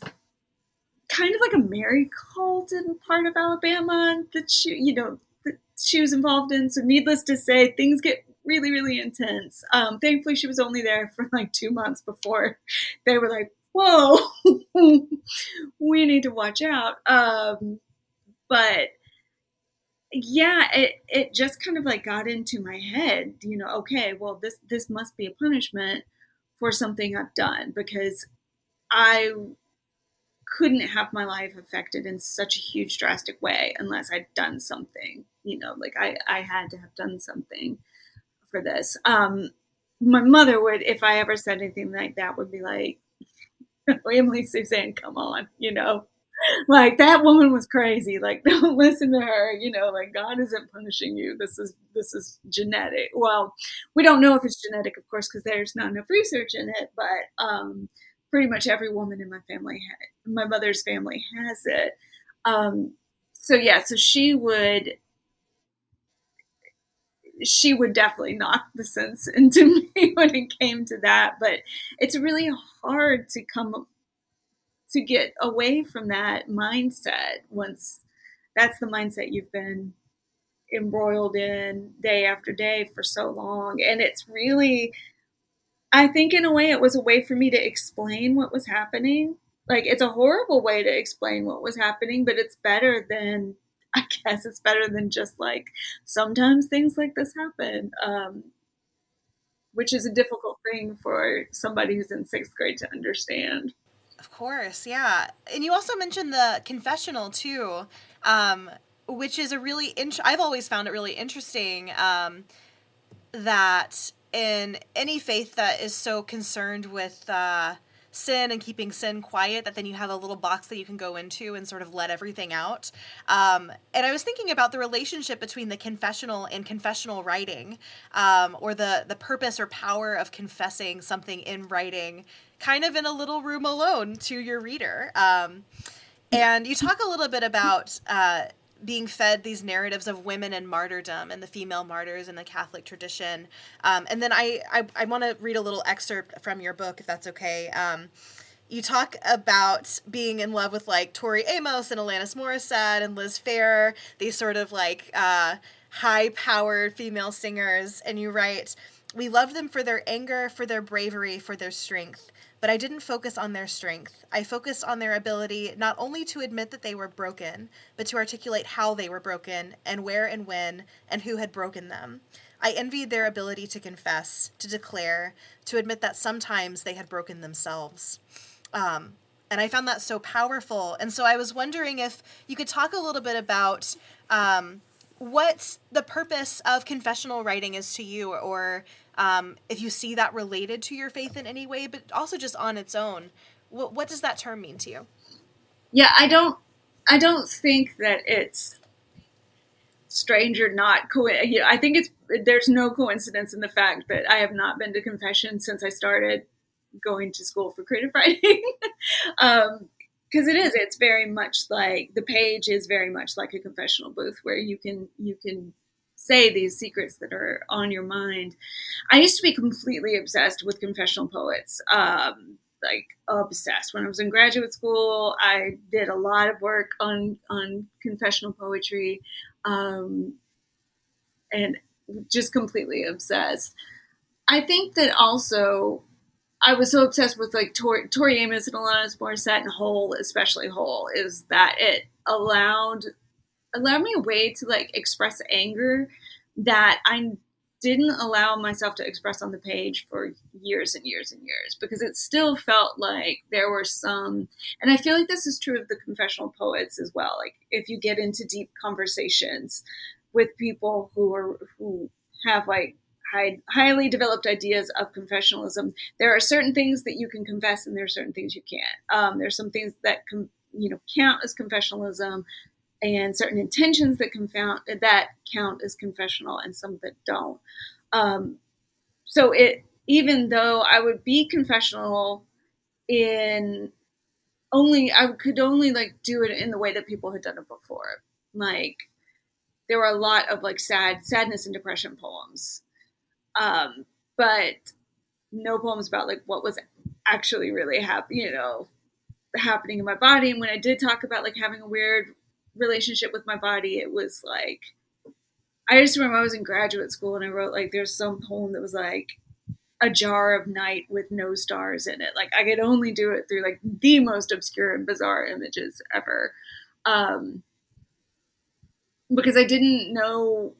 kind of like a Mary cult in part of Alabama that she, you know, that she was involved in. So, needless to say, things get really, really intense. Um, thankfully, she was only there for like two months before they were like, whoa, we need to watch out. Um, but yeah, it, it just kind of like got into my head, you know, okay, well, this, this must be a punishment for something I've done because I couldn't have my life affected in such a huge drastic way unless I'd done something you know, like I, I had to have done something for this. Um, my mother would, if I ever said anything like that, would be like, Emily Suzanne, come on, you know, like that woman was crazy. Like, don't listen to her. You know, like God isn't punishing you. This is this is genetic. Well, we don't know if it's genetic, of course, because there's not enough research in it. But um, pretty much every woman in my family, my mother's family, has it. Um, so yeah, so she would she would definitely knock the sense into me when it came to that. But it's really hard to come to get away from that mindset once that's the mindset you've been embroiled in day after day for so long. And it's really, I think, in a way, it was a way for me to explain what was happening. Like, it's a horrible way to explain what was happening, but it's better than I guess it's better than just like sometimes things like this happen, um, which is a difficult thing for somebody who's in sixth grade to understand. Of course, yeah. And you also mentioned the confessional too, um, which is a really int- I've always found it really interesting um, that in any faith that is so concerned with uh, sin and keeping sin quiet that then you have a little box that you can go into and sort of let everything out. Um, and I was thinking about the relationship between the confessional and confessional writing, um, or the the purpose or power of confessing something in writing, kind of in a little room alone to your reader. Um, and you talk a little bit about. Uh, being fed these narratives of women and martyrdom and the female martyrs in the Catholic tradition. Um, and then I, I, I want to read a little excerpt from your book, if that's okay. Um, you talk about being in love with like Tori Amos and Alanis Morissette and Liz Phair, these sort of like uh, high powered female singers. And you write, We loved them for their anger, for their bravery, for their strength but I didn't focus on their strength. I focused on their ability not only to admit that they were broken, but to articulate how they were broken, and where and when, and who had broken them. I envied their ability to confess, to declare, to admit that sometimes they had broken themselves. Um, and I found that so powerful. And so I was wondering if you could talk a little bit about um, what the purpose of confessional writing is to you, or um, if you see that related to your faith in any way, but also just on its own. What, what does that term mean to you? Yeah, I don't. I don't think that it's strange or not. Co- I think it's there's no coincidence in the fact that I have not been to confession since I started going to school for creative writing. um, because it is it's very much like the page is very much like a confessional booth where you can you can say these secrets that are on your mind. I used to be completely obsessed with confessional poets. Um, like obsessed. When I was in graduate school, I did a lot of work on on confessional poetry, um, and just completely obsessed. I think that also I was so obsessed with like Tori, Tori Amos and Alanis Morissette and Hole, especially Hole, is that it allowed allowed me a way to like express anger that I didn't allow myself to express on the page for years and years and years because it still felt like there were some and i feel like this is true of the confessional poets as well. Like if you get into deep conversations with people who are who have like high, highly developed ideas of confessionalism there are certain things that you can confess and there are certain things you can't. Um, there's some things that com- you know count as confessionalism and certain intentions that confound that count as confessional and some that don't. Um, so it even though I would be confessional in only I could only like do it in the way that people had done it before. Like there were a lot of like sad sadness and depression poems. Um, but no poems about like what was actually really happening, you know, happening in my body. And when I did talk about like having a weird relationship with my body, it was like I just remember I was in graduate school and I wrote like there's some poem that was like a jar of night with no stars in it. Like I could only do it through like the most obscure and bizarre images ever. Um, because I didn't know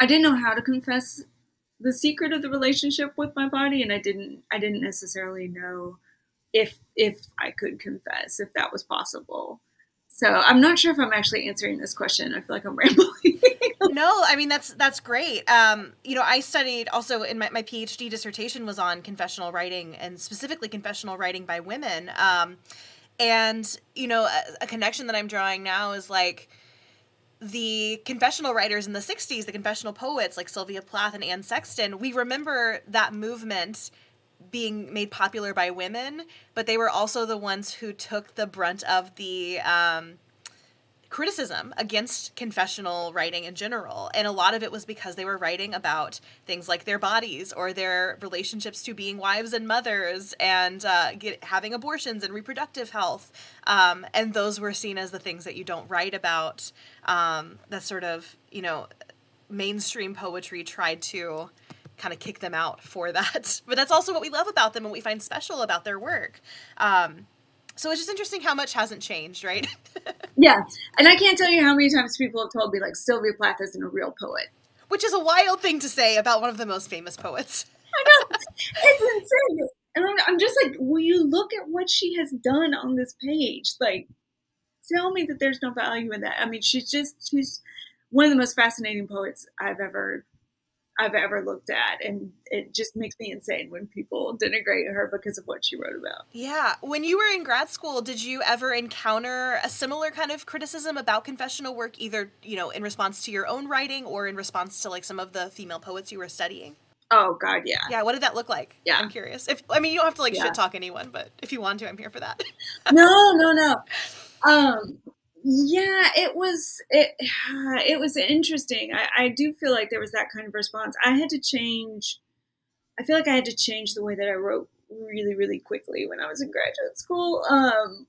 I didn't know how to confess the secret of the relationship with my body and I didn't I didn't necessarily know if if I could confess if that was possible. So I'm not sure if I'm actually answering this question. I feel like I'm rambling. no, I mean that's that's great. Um, you know, I studied also in my, my PhD dissertation was on confessional writing and specifically confessional writing by women. Um, and you know, a, a connection that I'm drawing now is like the confessional writers in the 60s, the confessional poets like Sylvia Plath and Anne Sexton, we remember that movement being made popular by women, but they were also the ones who took the brunt of the um, criticism against confessional writing in general. And a lot of it was because they were writing about things like their bodies or their relationships to being wives and mothers and uh, get, having abortions and reproductive health. Um, and those were seen as the things that you don't write about. Um, that sort of, you know, mainstream poetry tried to kind of kick them out for that. But that's also what we love about them and we find special about their work. Um, so it's just interesting how much hasn't changed, right? yeah. And I can't tell you how many times people have told me, like, Sylvia Plath isn't a real poet. Which is a wild thing to say about one of the most famous poets. I know. It's insane. And I'm, I'm just like, will you look at what she has done on this page? Like, tell me that there's no value in that. I mean, she's just, she's one of the most fascinating poets I've ever I've ever looked at. And it just makes me insane when people denigrate her because of what she wrote about. Yeah. When you were in grad school, did you ever encounter a similar kind of criticism about confessional work, either, you know, in response to your own writing or in response to like some of the female poets you were studying? Oh God, yeah. Yeah, what did that look like? Yeah. I'm curious. If I mean you don't have to like yeah. shit talk anyone, but if you want to, I'm here for that. no, no, no. Um yeah it was it it was interesting. I, I do feel like there was that kind of response. I had to change i feel like i had to change the way that i wrote really really quickly when i was in graduate school. Um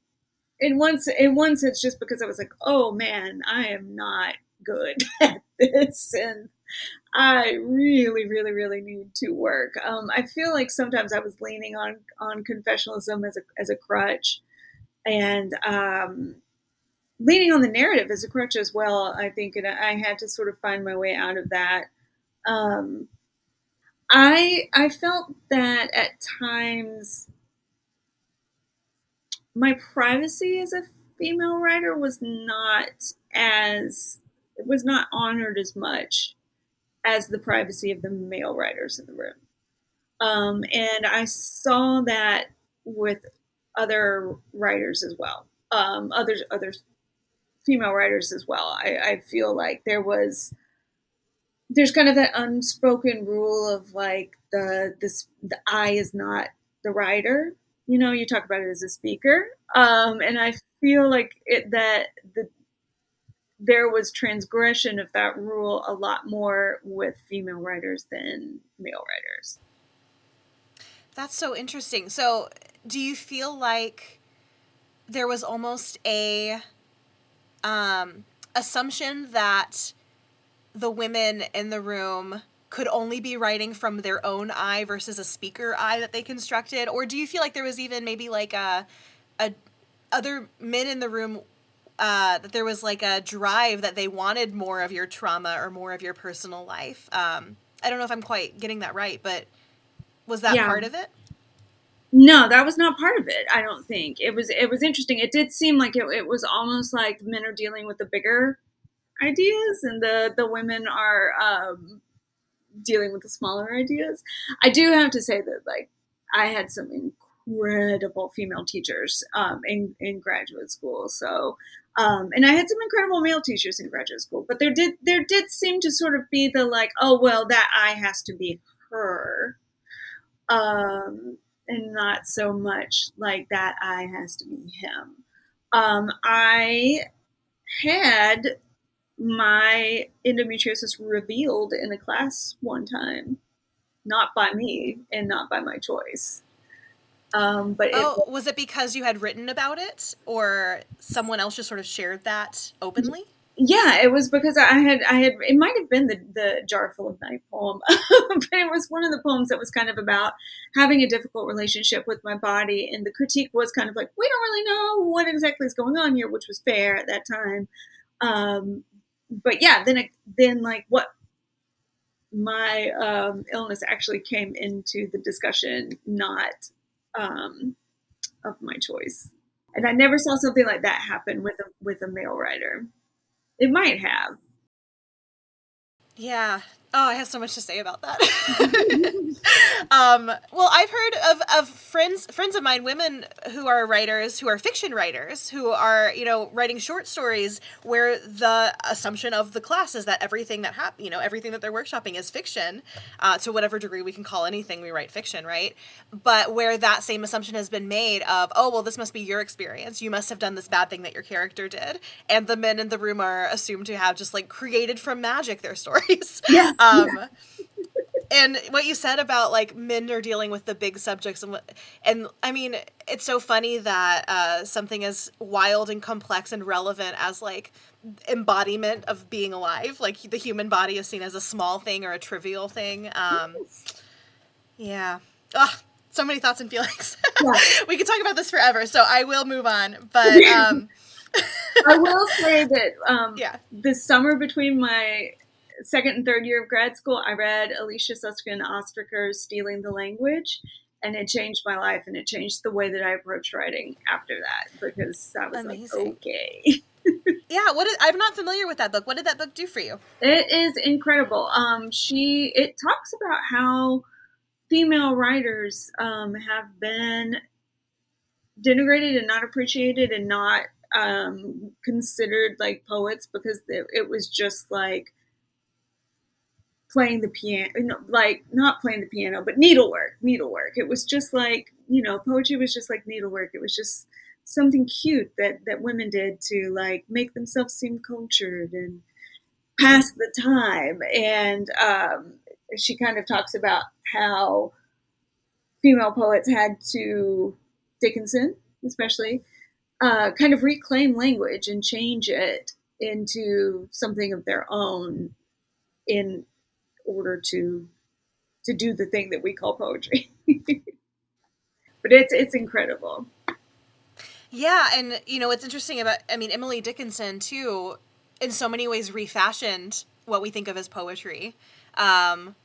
in one in one sense just because i was like oh man i am not good at this and i really really really need to work. Um i feel like sometimes i was leaning on on confessionalism as a as a crutch. And um leaning on the narrative as a crutch as well, I think, and I had to sort of find my way out of that. Um, I I felt that at times my privacy as a female writer was not as it was not honored as much as the privacy of the male writers in the room. Um, and I saw that with other writers as well. Um, others others female writers as well. I, I feel like there was there's kind of that unspoken rule of like the this the I is not the writer. You know, you talk about it as a speaker, um, and I feel like it that the there was transgression of that rule a lot more with female writers than male writers. That's so interesting. So, do you feel like there was almost a um, assumption that the women in the room could only be writing from their own eye versus a speaker eye that they constructed or do you feel like there was even maybe like a a other men in the room uh, that there was like a drive that they wanted more of your trauma or more of your personal life um, I don't know if I'm quite getting that right, but was that Yeah. part of it? No, that was not part of it. I don't think it was. It was interesting. It did seem like it, it was almost like men are dealing with the bigger ideas, and the the women are um, dealing with the smaller ideas. I do have to say that, like, I had some incredible female teachers um, in in graduate school. So, um, and I had some incredible male teachers in graduate school. But there did there did seem to sort of be the like, oh well, that I has to be her. Um, and not so much like that I has to be him. Um, I had my endometriosis revealed in a class one time, not by me and not by my choice. Um, but it, Oh, was it because you had written about it, or someone else just sort of shared that openly? Yeah, it was because I had I had it might have been the the jar full of night poem, but it was one of the poems that was kind of about having a difficult relationship with my body, and the critique was kind of like we don't really know what exactly is going on here, which was fair at that time. Um, but yeah, then it, then like what my um, illness actually came into the discussion, not um, of my choice, and I never saw something like that happen with a with a male writer. It might have. Yeah. Oh, I have so much to say about that. um, well, I've heard of, of friends friends of mine, women who are writers, who are fiction writers, who are you know writing short stories where the assumption of the class is that everything that hap- you know everything that they're workshopping is fiction, uh, to whatever degree we can call anything we write fiction, right? But where that same assumption has been made of oh well this must be your experience, you must have done this bad thing that your character did, and the men in the room are assumed to have just like created from magic their stories. Yeah. Um, and what you said about like men are dealing with the big subjects and what, and I mean, it's so funny that uh, something as wild and complex and relevant as like embodiment of being alive, like the human body is seen as a small thing or a trivial thing. Um, yeah. Ugh, so many thoughts and feelings. Yeah. we could talk about this forever, so I will move on. But um, I will say that um, yeah. the summer between my second and third year of grad school, I read Alicia Suskin Ostriker's Stealing the Language, and it changed my life and it changed the way that I approached writing after that because I was Amazing. like, okay. Yeah, what is, I'm not familiar with that book. What did that book do for you? It is incredible. Um, she it talks about how female writers um, have been denigrated and not appreciated and not um, considered like poets because it, it was just like playing the piano, like not playing the piano, but needlework, needlework. It was just like you know, poetry was just like needlework. It was just something cute that that women did to like make themselves seem cultured and pass the time. And um, she kind of talks about how female poets had to Dickinson, especially, uh, kind of reclaim language and change it into something of their own in order to to do the thing that we call poetry. but it's it's incredible. Yeah, and you know what's interesting about I mean Emily Dickinson too, in so many ways refashioned what we think of as poetry, um,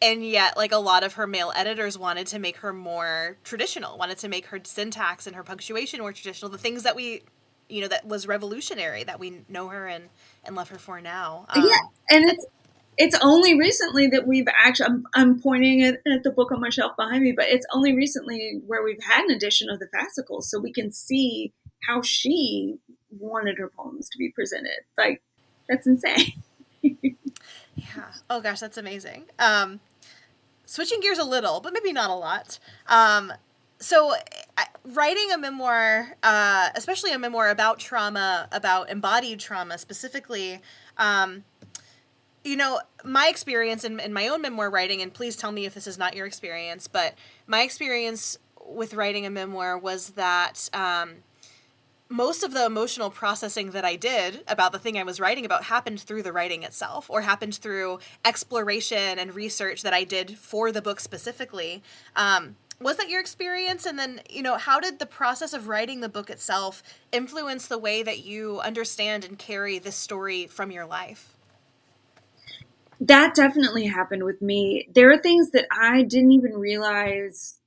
and yet like a lot of her male editors wanted to make her more traditional, wanted to make her syntax and her punctuation more traditional, the things that we, you know, that was revolutionary that we know her and and love her for now. Um, yeah, and it's it's only recently that we've actually I'm, I'm pointing at, at the book on my shelf behind me but it's only recently where we've had an edition of the fascicles so we can see how she wanted her poems to be presented like that's insane Yeah. Oh gosh, that's amazing. Um, switching gears a little, but maybe not a lot. Um, so, writing a memoir, uh, especially a memoir about trauma, about embodied trauma specifically, um, you know, my experience in, in my own memoir writing, and please tell me if this is not your experience, but my experience with writing a memoir was that um, most of the emotional processing that I did about the thing I was writing about happened through the writing itself or happened through exploration and research that I did for the book specifically. Um, was that your experience? And then, you know, how did the process of writing the book itself influence the way that you understand and carry this story from your life? That definitely happened with me. There are things that I didn't even realize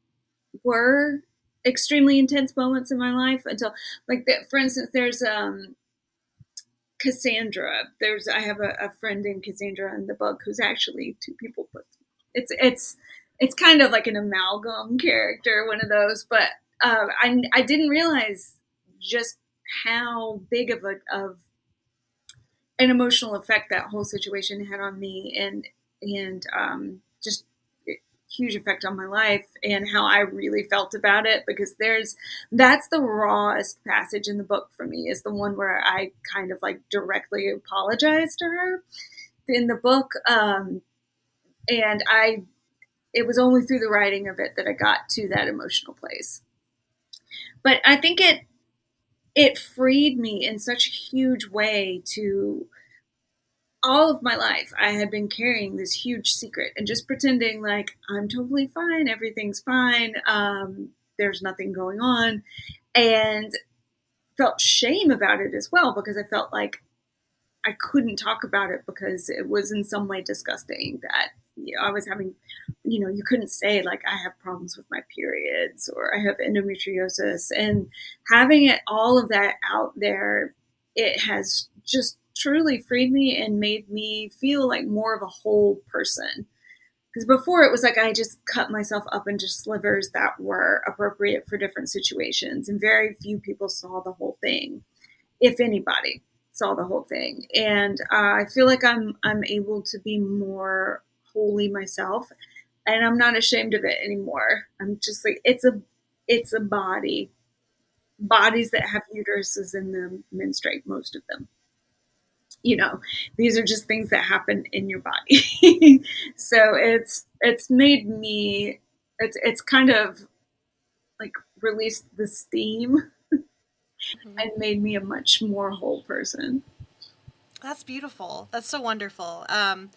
were extremely intense moments in my life until, like, that, for instance, there's um, Cassandra. There's I have a, a friend named Cassandra in the book who's actually two people put. It's it's it's kind of like an amalgam character, one of those. But uh, I I didn't realize just how big of a of an emotional effect that whole situation had on me, and and um, just huge effect on my life and how I really felt about it because there's that's the rawest passage in the book for me is the one where I kind of like directly apologize to her in the book um, and I it was only through the writing of it that I got to that emotional place. But I think it it freed me in such a huge way to all of my life. I had been carrying this huge secret and just pretending like I'm totally fine, everything's fine, um, there's nothing going on, and felt shame about it as well because I felt like I couldn't talk about it because it was in some way disgusting that I was having, you know, you couldn't say like I have problems with my periods or I have endometriosis, and having it all of that out there, it has just truly freed me and made me feel like more of a whole person. Because before it was like I just cut myself up into slivers that were appropriate for different situations, and very few people saw the whole thing, if anybody saw the whole thing. And uh, I feel like I'm I'm able to be more wholly myself, and I'm not ashamed of it anymore. I'm just like it's a it's a body. Bodies that have uteruses in them menstruate, most of them you know these are just things that happen in your body so it's it's made me it's it's kind of like released the steam mm-hmm. and made me a much more whole person that's beautiful that's so wonderful um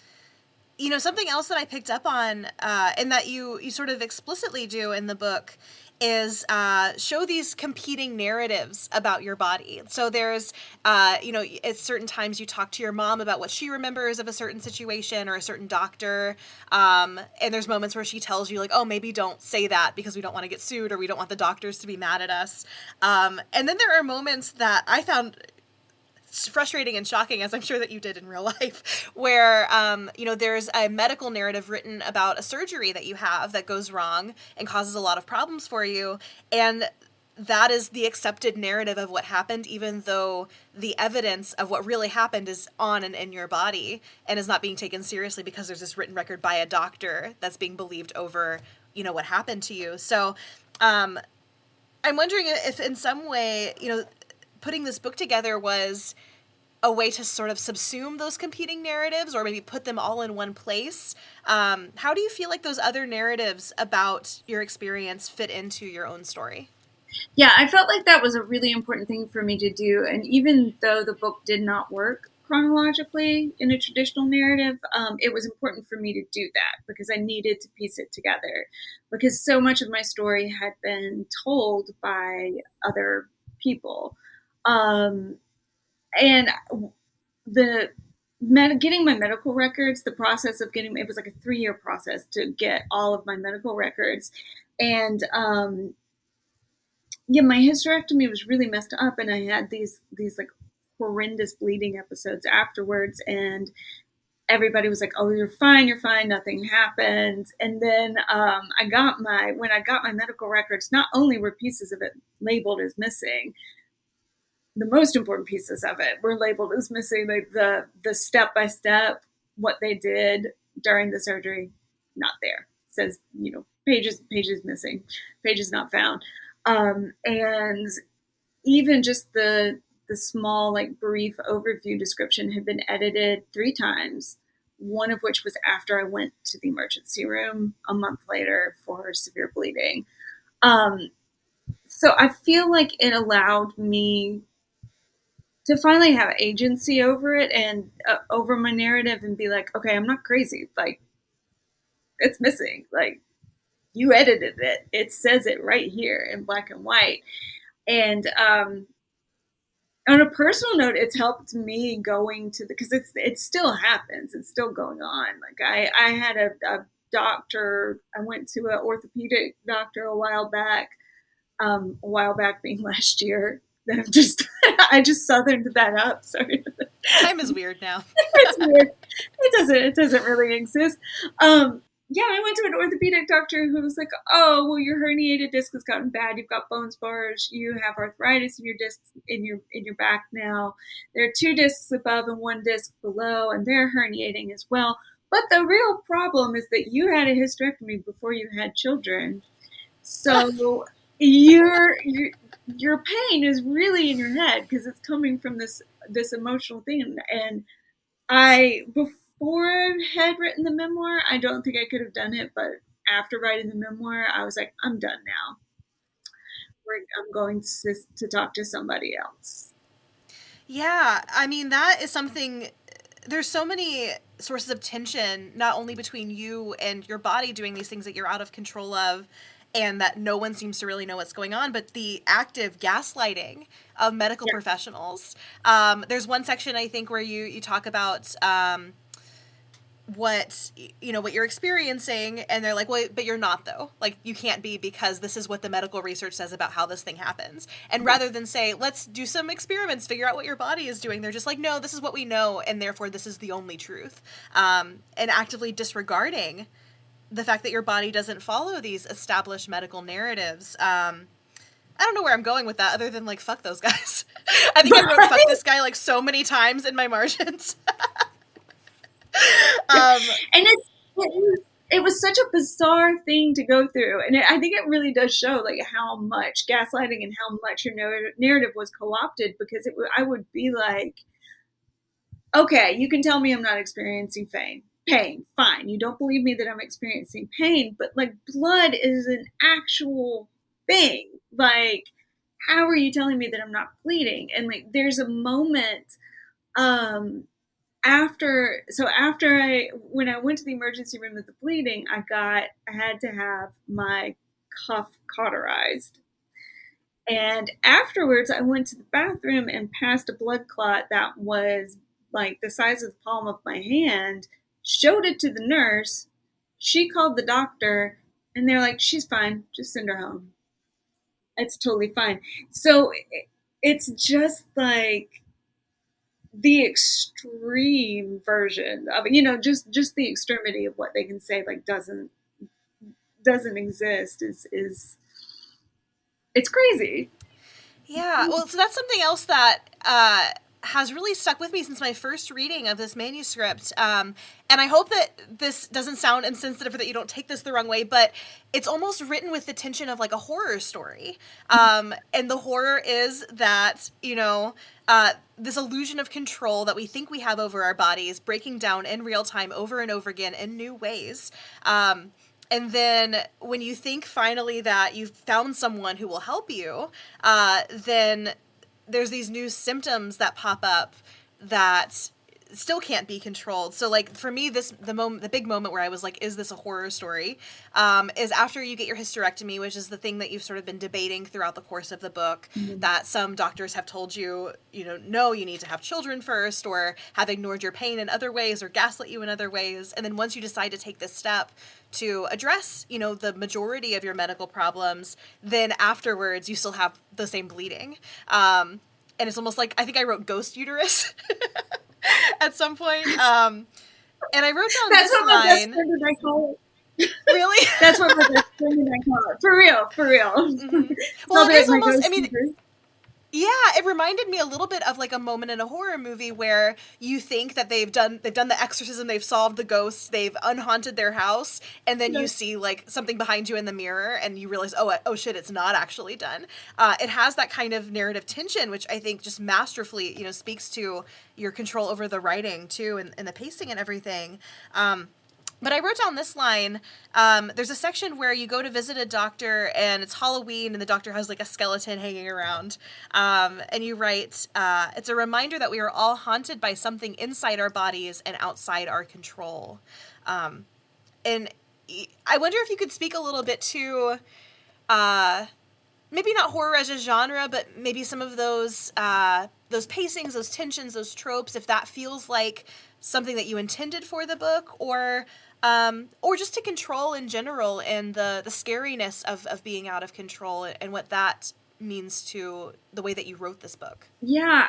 you know something else that i picked up on uh and that you you sort of explicitly do in the book is uh, show these competing narratives about your body. So there's, uh, you know, at certain times you talk to your mom about what she remembers of a certain situation or a certain doctor, um, and there's moments where she tells you like, oh, maybe don't say that because we don't want to get sued or we don't want the doctors to be mad at us. Um, and then there are moments that I found frustrating and shocking, as I'm sure that you did in real life, where um, you know there's a medical narrative written about a surgery that you have that goes wrong and causes a lot of problems for you, and that is the accepted narrative of what happened, even though the evidence of what really happened is on and in your body and is not being taken seriously because there's this written record by a doctor that's being believed over, you know, what happened to you. So, um, I'm wondering if, in some way, you know, putting this book together was a way to sort of subsume those competing narratives or maybe put them all in one place. Um, how do you feel like those other narratives about your experience fit into your own story? Yeah, I felt like that was a really important thing for me to do. And even though the book did not work chronologically in a traditional narrative, um, it was important for me to do that because I needed to piece it together. Because so much of my story had been told by other people. Um, and the med- getting my medical records, the process of getting it was like a three year process to get all of my medical records, and um, yeah, my hysterectomy was really messed up, and I had these these like horrendous bleeding episodes afterwards, and everybody was like, "Oh, you're fine, you're fine, nothing happened." And then um, I got my when I got my medical records, not only were pieces of it labeled as missing, the most important pieces of it were labeled as missing like the the step by step what they did during the surgery not there. It says you know pages pages missing pages not found. Um, and even just the the small like brief overview description had been edited three times one of which was after i went to the emergency room a month later for severe bleeding. Um, so i feel like it allowed me to finally have agency over it and uh, over my narrative and be like, okay, I'm not crazy. Like, it's missing. Like, you edited it. It says it right here in black and white. And um, on a personal note, it's helped me going to the because it's it still happens. It's still going on. Like I I had a, a doctor. I went to an orthopedic doctor a while back. Um, a while back being last year. I'm just I just southerned that up. Sorry. Time is weird now. it's weird. It doesn't it doesn't really exist. Um, yeah, I went to an orthopedic doctor who was like, "Oh, well, your herniated disc has gotten bad. You've got bone spurs. You have arthritis in your discs in your in your back now. There are two discs above and one disc below, and they're herniating as well. But the real problem is that you had a hysterectomy before you had children, so your your your pain is really in your head because it's coming from this this emotional thing and." I before I had written the memoir, I don't think I could have done it. But after writing the memoir, I was like, I'm done now. I'm going to, to talk to somebody else. Yeah, I mean, that is something. There's so many sources of tension, not only between you and your body doing these things that you're out of control of, and that no one seems to really know what's going on, but the active gaslighting of medical yeah. professionals. Um, there's one section I think where you you talk about um, what you know what you're experiencing and they're like well but you're not though like you can't be because this is what the medical research says about how this thing happens and rather than say let's do some experiments figure out what your body is doing they're just like no this is what we know and therefore this is the only truth um, and actively disregarding the fact that your body doesn't follow these established medical narratives um, I don't know where I'm going with that other than like fuck those guys. I think I wrote fuck this guy like so many times in my margins. um, and it's, it was, it was such a bizarre thing to go through, and it, I think it really does show like how much gaslighting and how much your narrative was co-opted. Because it, I would be like, okay, you can tell me I'm not experiencing pain. Pain, fine. You don't believe me that I'm experiencing pain, but like blood is an actual thing. Like, how are you telling me that I'm not bleeding? And like, there's a moment um after so after I when I went to the emergency room with the bleeding, I got I had to have my cuff cauterized. And afterwards I went to the bathroom and passed a blood clot that was like the size of the palm of my hand, showed it to the nurse. She called the doctor and they're like, she's fine, just send her home. It's totally fine. So it's just like the extreme version of you know just just the extremity of what they can say like doesn't doesn't exist is is it's crazy yeah well so that's something else that uh has really stuck with me since my first reading of this manuscript. Um, and I hope that this doesn't sound insensitive or that you don't take this the wrong way, but it's almost written with the tension of like a horror story. Um, and the horror is that, you know, uh, this illusion of control that we think we have over our bodies breaking down in real time over and over again in new ways. Um, and then when you think finally that you've found someone who will help you, uh, then there's these new symptoms that pop up that still can't be controlled. So like for me, this the moment, the big moment where I was like, "Is this a horror story?" Um, is after you get your hysterectomy, which is the thing that you've sort of been debating throughout the course of the book. Mm-hmm. That some doctors have told you, you know, no, you need to have children first, or have ignored your pain in other ways, or gaslit you in other ways. And then once you decide to take this step to address, you know, the majority of your medical problems, then afterwards you still have the same bleeding. Um, and it's almost like I think I wrote ghost uterus at some point. Um, and I wrote down That's this what line. I call it. Really? That's what my best friend and I call it. For real, for real. Mm-hmm. Well, it is almost. I mean, yeah, it reminded me a little bit of like a moment in a horror movie where you think that they've done they've done the exorcism, they've solved the ghosts, they've unhaunted their house, and then yes. you see like something behind you in the mirror, and you realize, oh, oh shit, it's not actually done. Uh, it has that kind of narrative tension, which I think just masterfully, you know, speaks to your control over the writing too, and, and the pacing and everything. Um, but I wrote down this line. Um, there's a section where you go to visit a doctor and it's Halloween and the doctor has like a skeleton hanging around. Um, and you write, uh, it's a reminder that we are all haunted by something inside our bodies and outside our control. Um, and I wonder if you could speak a little bit to uh, maybe not horror as a genre, but maybe some of those uh, those pacings, those tensions, those tropes, if that feels like something that you intended for the book, or um, or just to control in general and the the scariness of of being out of control and what that means to the way that you wrote this book. Yeah,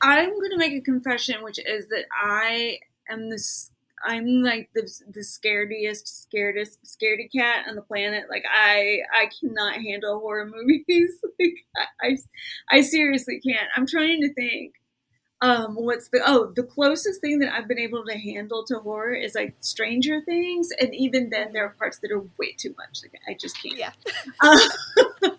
I'm going to make a confession, which is that I am this. I'm like the the scarediest, scaredest, scaredy cat on the planet. Like I, I cannot handle horror movies. like I, I, I seriously can't. I'm trying to think um what's the oh the closest thing that i've been able to handle to horror is like stranger things and even then there are parts that are way too much like i just can't. Yeah.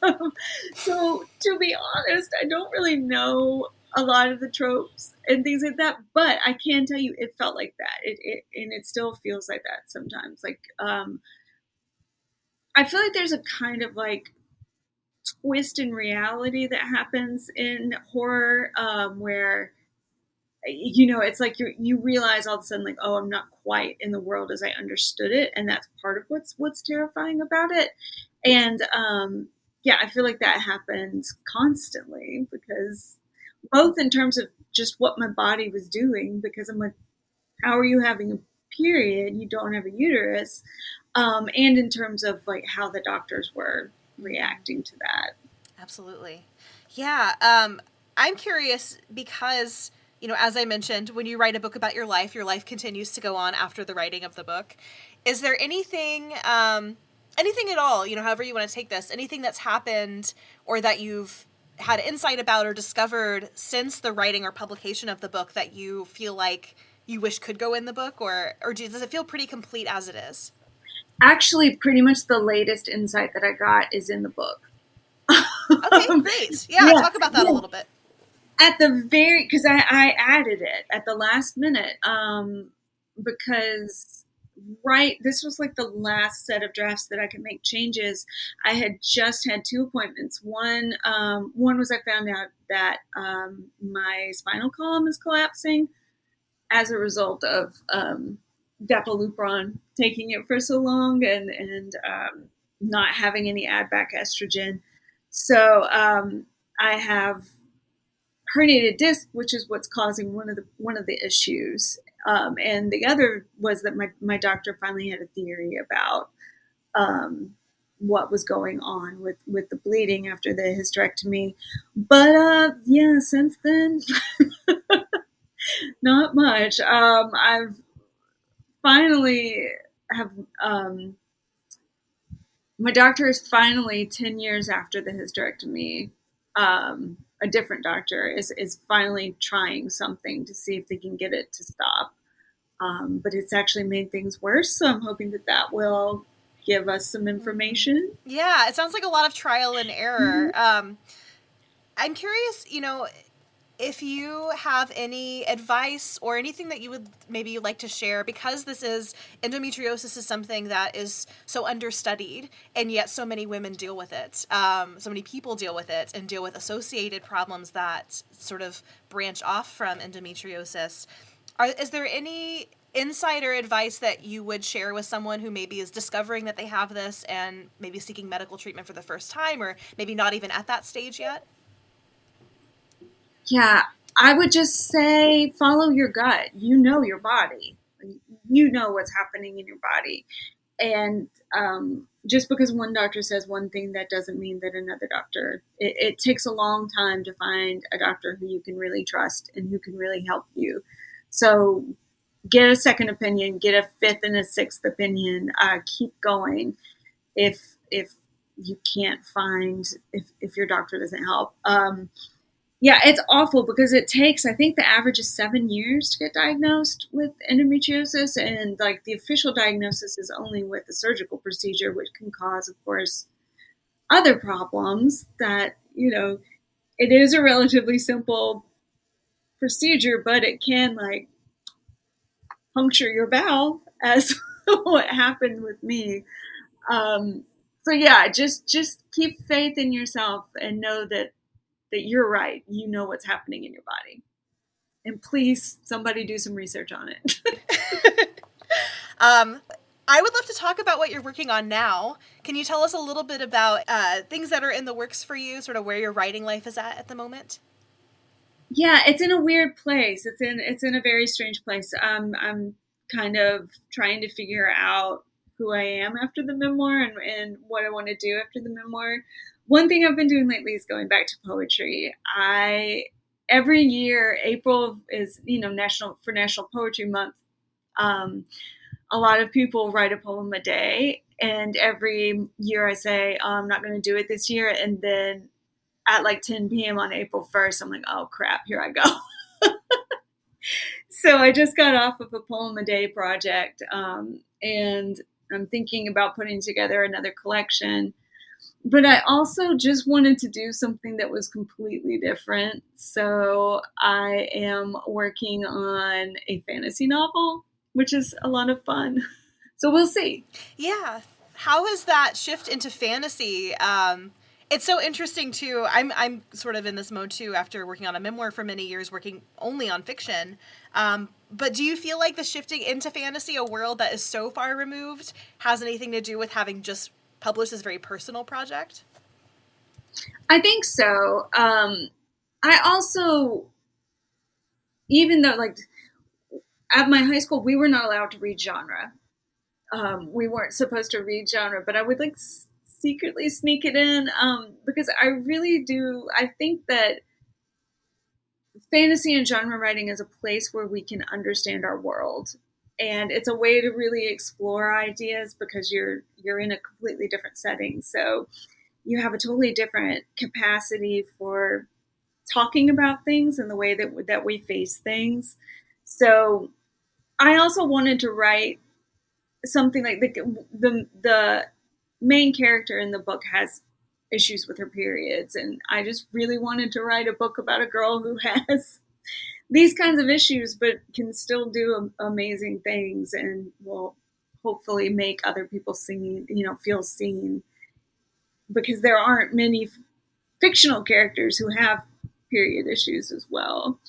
Um, so to be honest i don't really know a lot of the tropes and things like that but i can tell you it felt like that. It, it and it still feels like that sometimes. Like um i feel like there's a kind of like twist in reality that happens in horror um, where you know, it's like you you realize all of a sudden, like, oh, I'm not quite in the world as I understood it, and that's part of what's what's terrifying about it. And um, yeah, I feel like that happens constantly because both in terms of just what my body was doing, because I'm like, how are you having a period? You don't have a uterus, um, and in terms of like how the doctors were reacting to that. Absolutely, yeah. Um, I'm curious because you know, as I mentioned, when you write a book about your life, your life continues to go on after the writing of the book. Is there anything, um, anything at all, you know, however you want to take this, anything that's happened or that you've had insight about or discovered since the writing or publication of the book that you feel like you wish could go in the book, or or does it feel pretty complete as it is? Actually, pretty much the latest insight that I got is in the book. okay, great. Yeah, yeah, talk about that yeah. a little bit at the very because I, I added it at the last minute um because right this was like the last set of drafts that i could make changes. I had just had two appointments. One um, one was i found out that um, my spinal column is collapsing as a result of um, Depo-Lupron taking it for so long and and um, not having any add back estrogen. So um, i have herniated disc, which is what's causing one of the one of the issues. Um, and the other was that my, my doctor finally had a theory about um, what was going on with, with the bleeding after the hysterectomy. But uh, yeah, since then, not much. Um, I've finally have um, my doctor is finally 10 years after the hysterectomy um, a different doctor is is finally trying something to see if they can get it to stop. Um, but it's actually made things worse. So I'm hoping that that will give us some information. Yeah, it sounds like a lot of trial and error. Mm-hmm. Um, I'm curious, you know, if you have any advice or anything that you would maybe like to share because this is endometriosis is something that is so understudied and yet so many women deal with it um, so many people deal with it and deal with associated problems that sort of branch off from endometriosis. Are, is there any insider advice that you would share with someone who maybe is discovering that they have this and maybe seeking medical treatment for the first time or maybe not even at that stage yet yeah, I would just say follow your gut. You know your body. You know what's happening in your body. And um, just because one doctor says one thing, that doesn't mean that another doctor. It, it, takes a long time to find a doctor who you can really trust and who can really help you. So get a second opinion, get a fifth and a sixth opinion. Uh, keep going. If if you can't find if if your doctor doesn't help. Um, yeah, it's awful because it takes, I think the average is seven years to get diagnosed with endometriosis. And like the official diagnosis is only with the surgical procedure, which can cause, of course, other problems that, you know, it is a relatively simple procedure, but it can like puncture your bowel as what happened with me. Um, so yeah, just just keep faith in yourself and know that that you're right. You know what's happening in your body. And please, somebody do some research on it. um, I would love to talk about what you're working on now. Can you tell us a little bit about uh, things that are in the works for you, sort of where your writing life is at at the moment? Yeah, it's in a weird place. It's in it's in a very strange place. Um, I'm kind of trying to figure out who I am after the memoir and, and what I want to do after the memoir. One thing I've been doing lately is going back to poetry. I every year April is you know national for National Poetry Month. Um, a lot of people write a poem a day, and every year I say oh, I'm not going to do it this year, and then at like 10 p.m. on April 1st, I'm like, oh crap, here I go. so I just got off of a poem a day project, um, and I'm thinking about putting together another collection. But I also just wanted to do something that was completely different. So I am working on a fantasy novel, which is a lot of fun. So we'll see. Yeah. How has that shift into fantasy? Um, it's so interesting too. I'm I'm sort of in this mode too after working on a memoir for many years, working only on fiction. Um, but do you feel like the shifting into fantasy, a world that is so far removed, has anything to do with having just published this very personal project? I think so. Um, I also, even though like at my high school, we were not allowed to read genre. Um, we weren't supposed to read genre, but I would like secretly sneak it in um, because I really do. I think that fantasy and genre writing is a place where we can understand our world and it's a way to really explore ideas because you're you're in a completely different setting. So you have a totally different capacity for talking about things and the way that that we face things. So i also wanted to write something like the the the main character in the book has issues with her periods and i just really wanted to write a book about a girl who has these kinds of issues but can still do amazing things and will hopefully make other people seen you know feel seen because there aren't many fictional characters who have period issues as well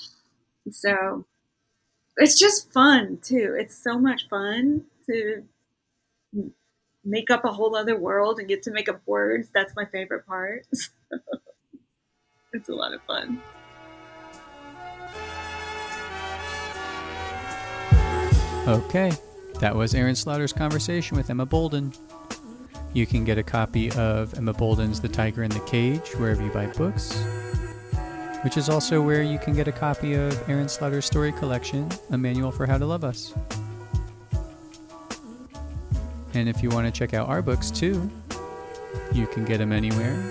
so it's just fun too it's so much fun to make up a whole other world and get to make up words. That's my favorite part. it's a lot of fun. Okay, that was Erin Slaughter's conversation with Emma Bolden. You can get a copy of Emma Bolden's The Tiger and the Cage wherever you buy books, which is also where you can get a copy of Erin Slaughter's story collection, A Manual for How to Love Us. And if you want to check out our books too, you can get them anywhere,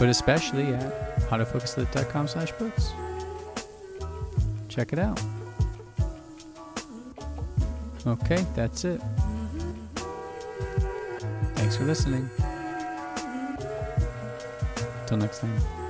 but especially at autofocuslit.com slash books. Check it out. Okay, that's it. Thanks for listening. Till next time.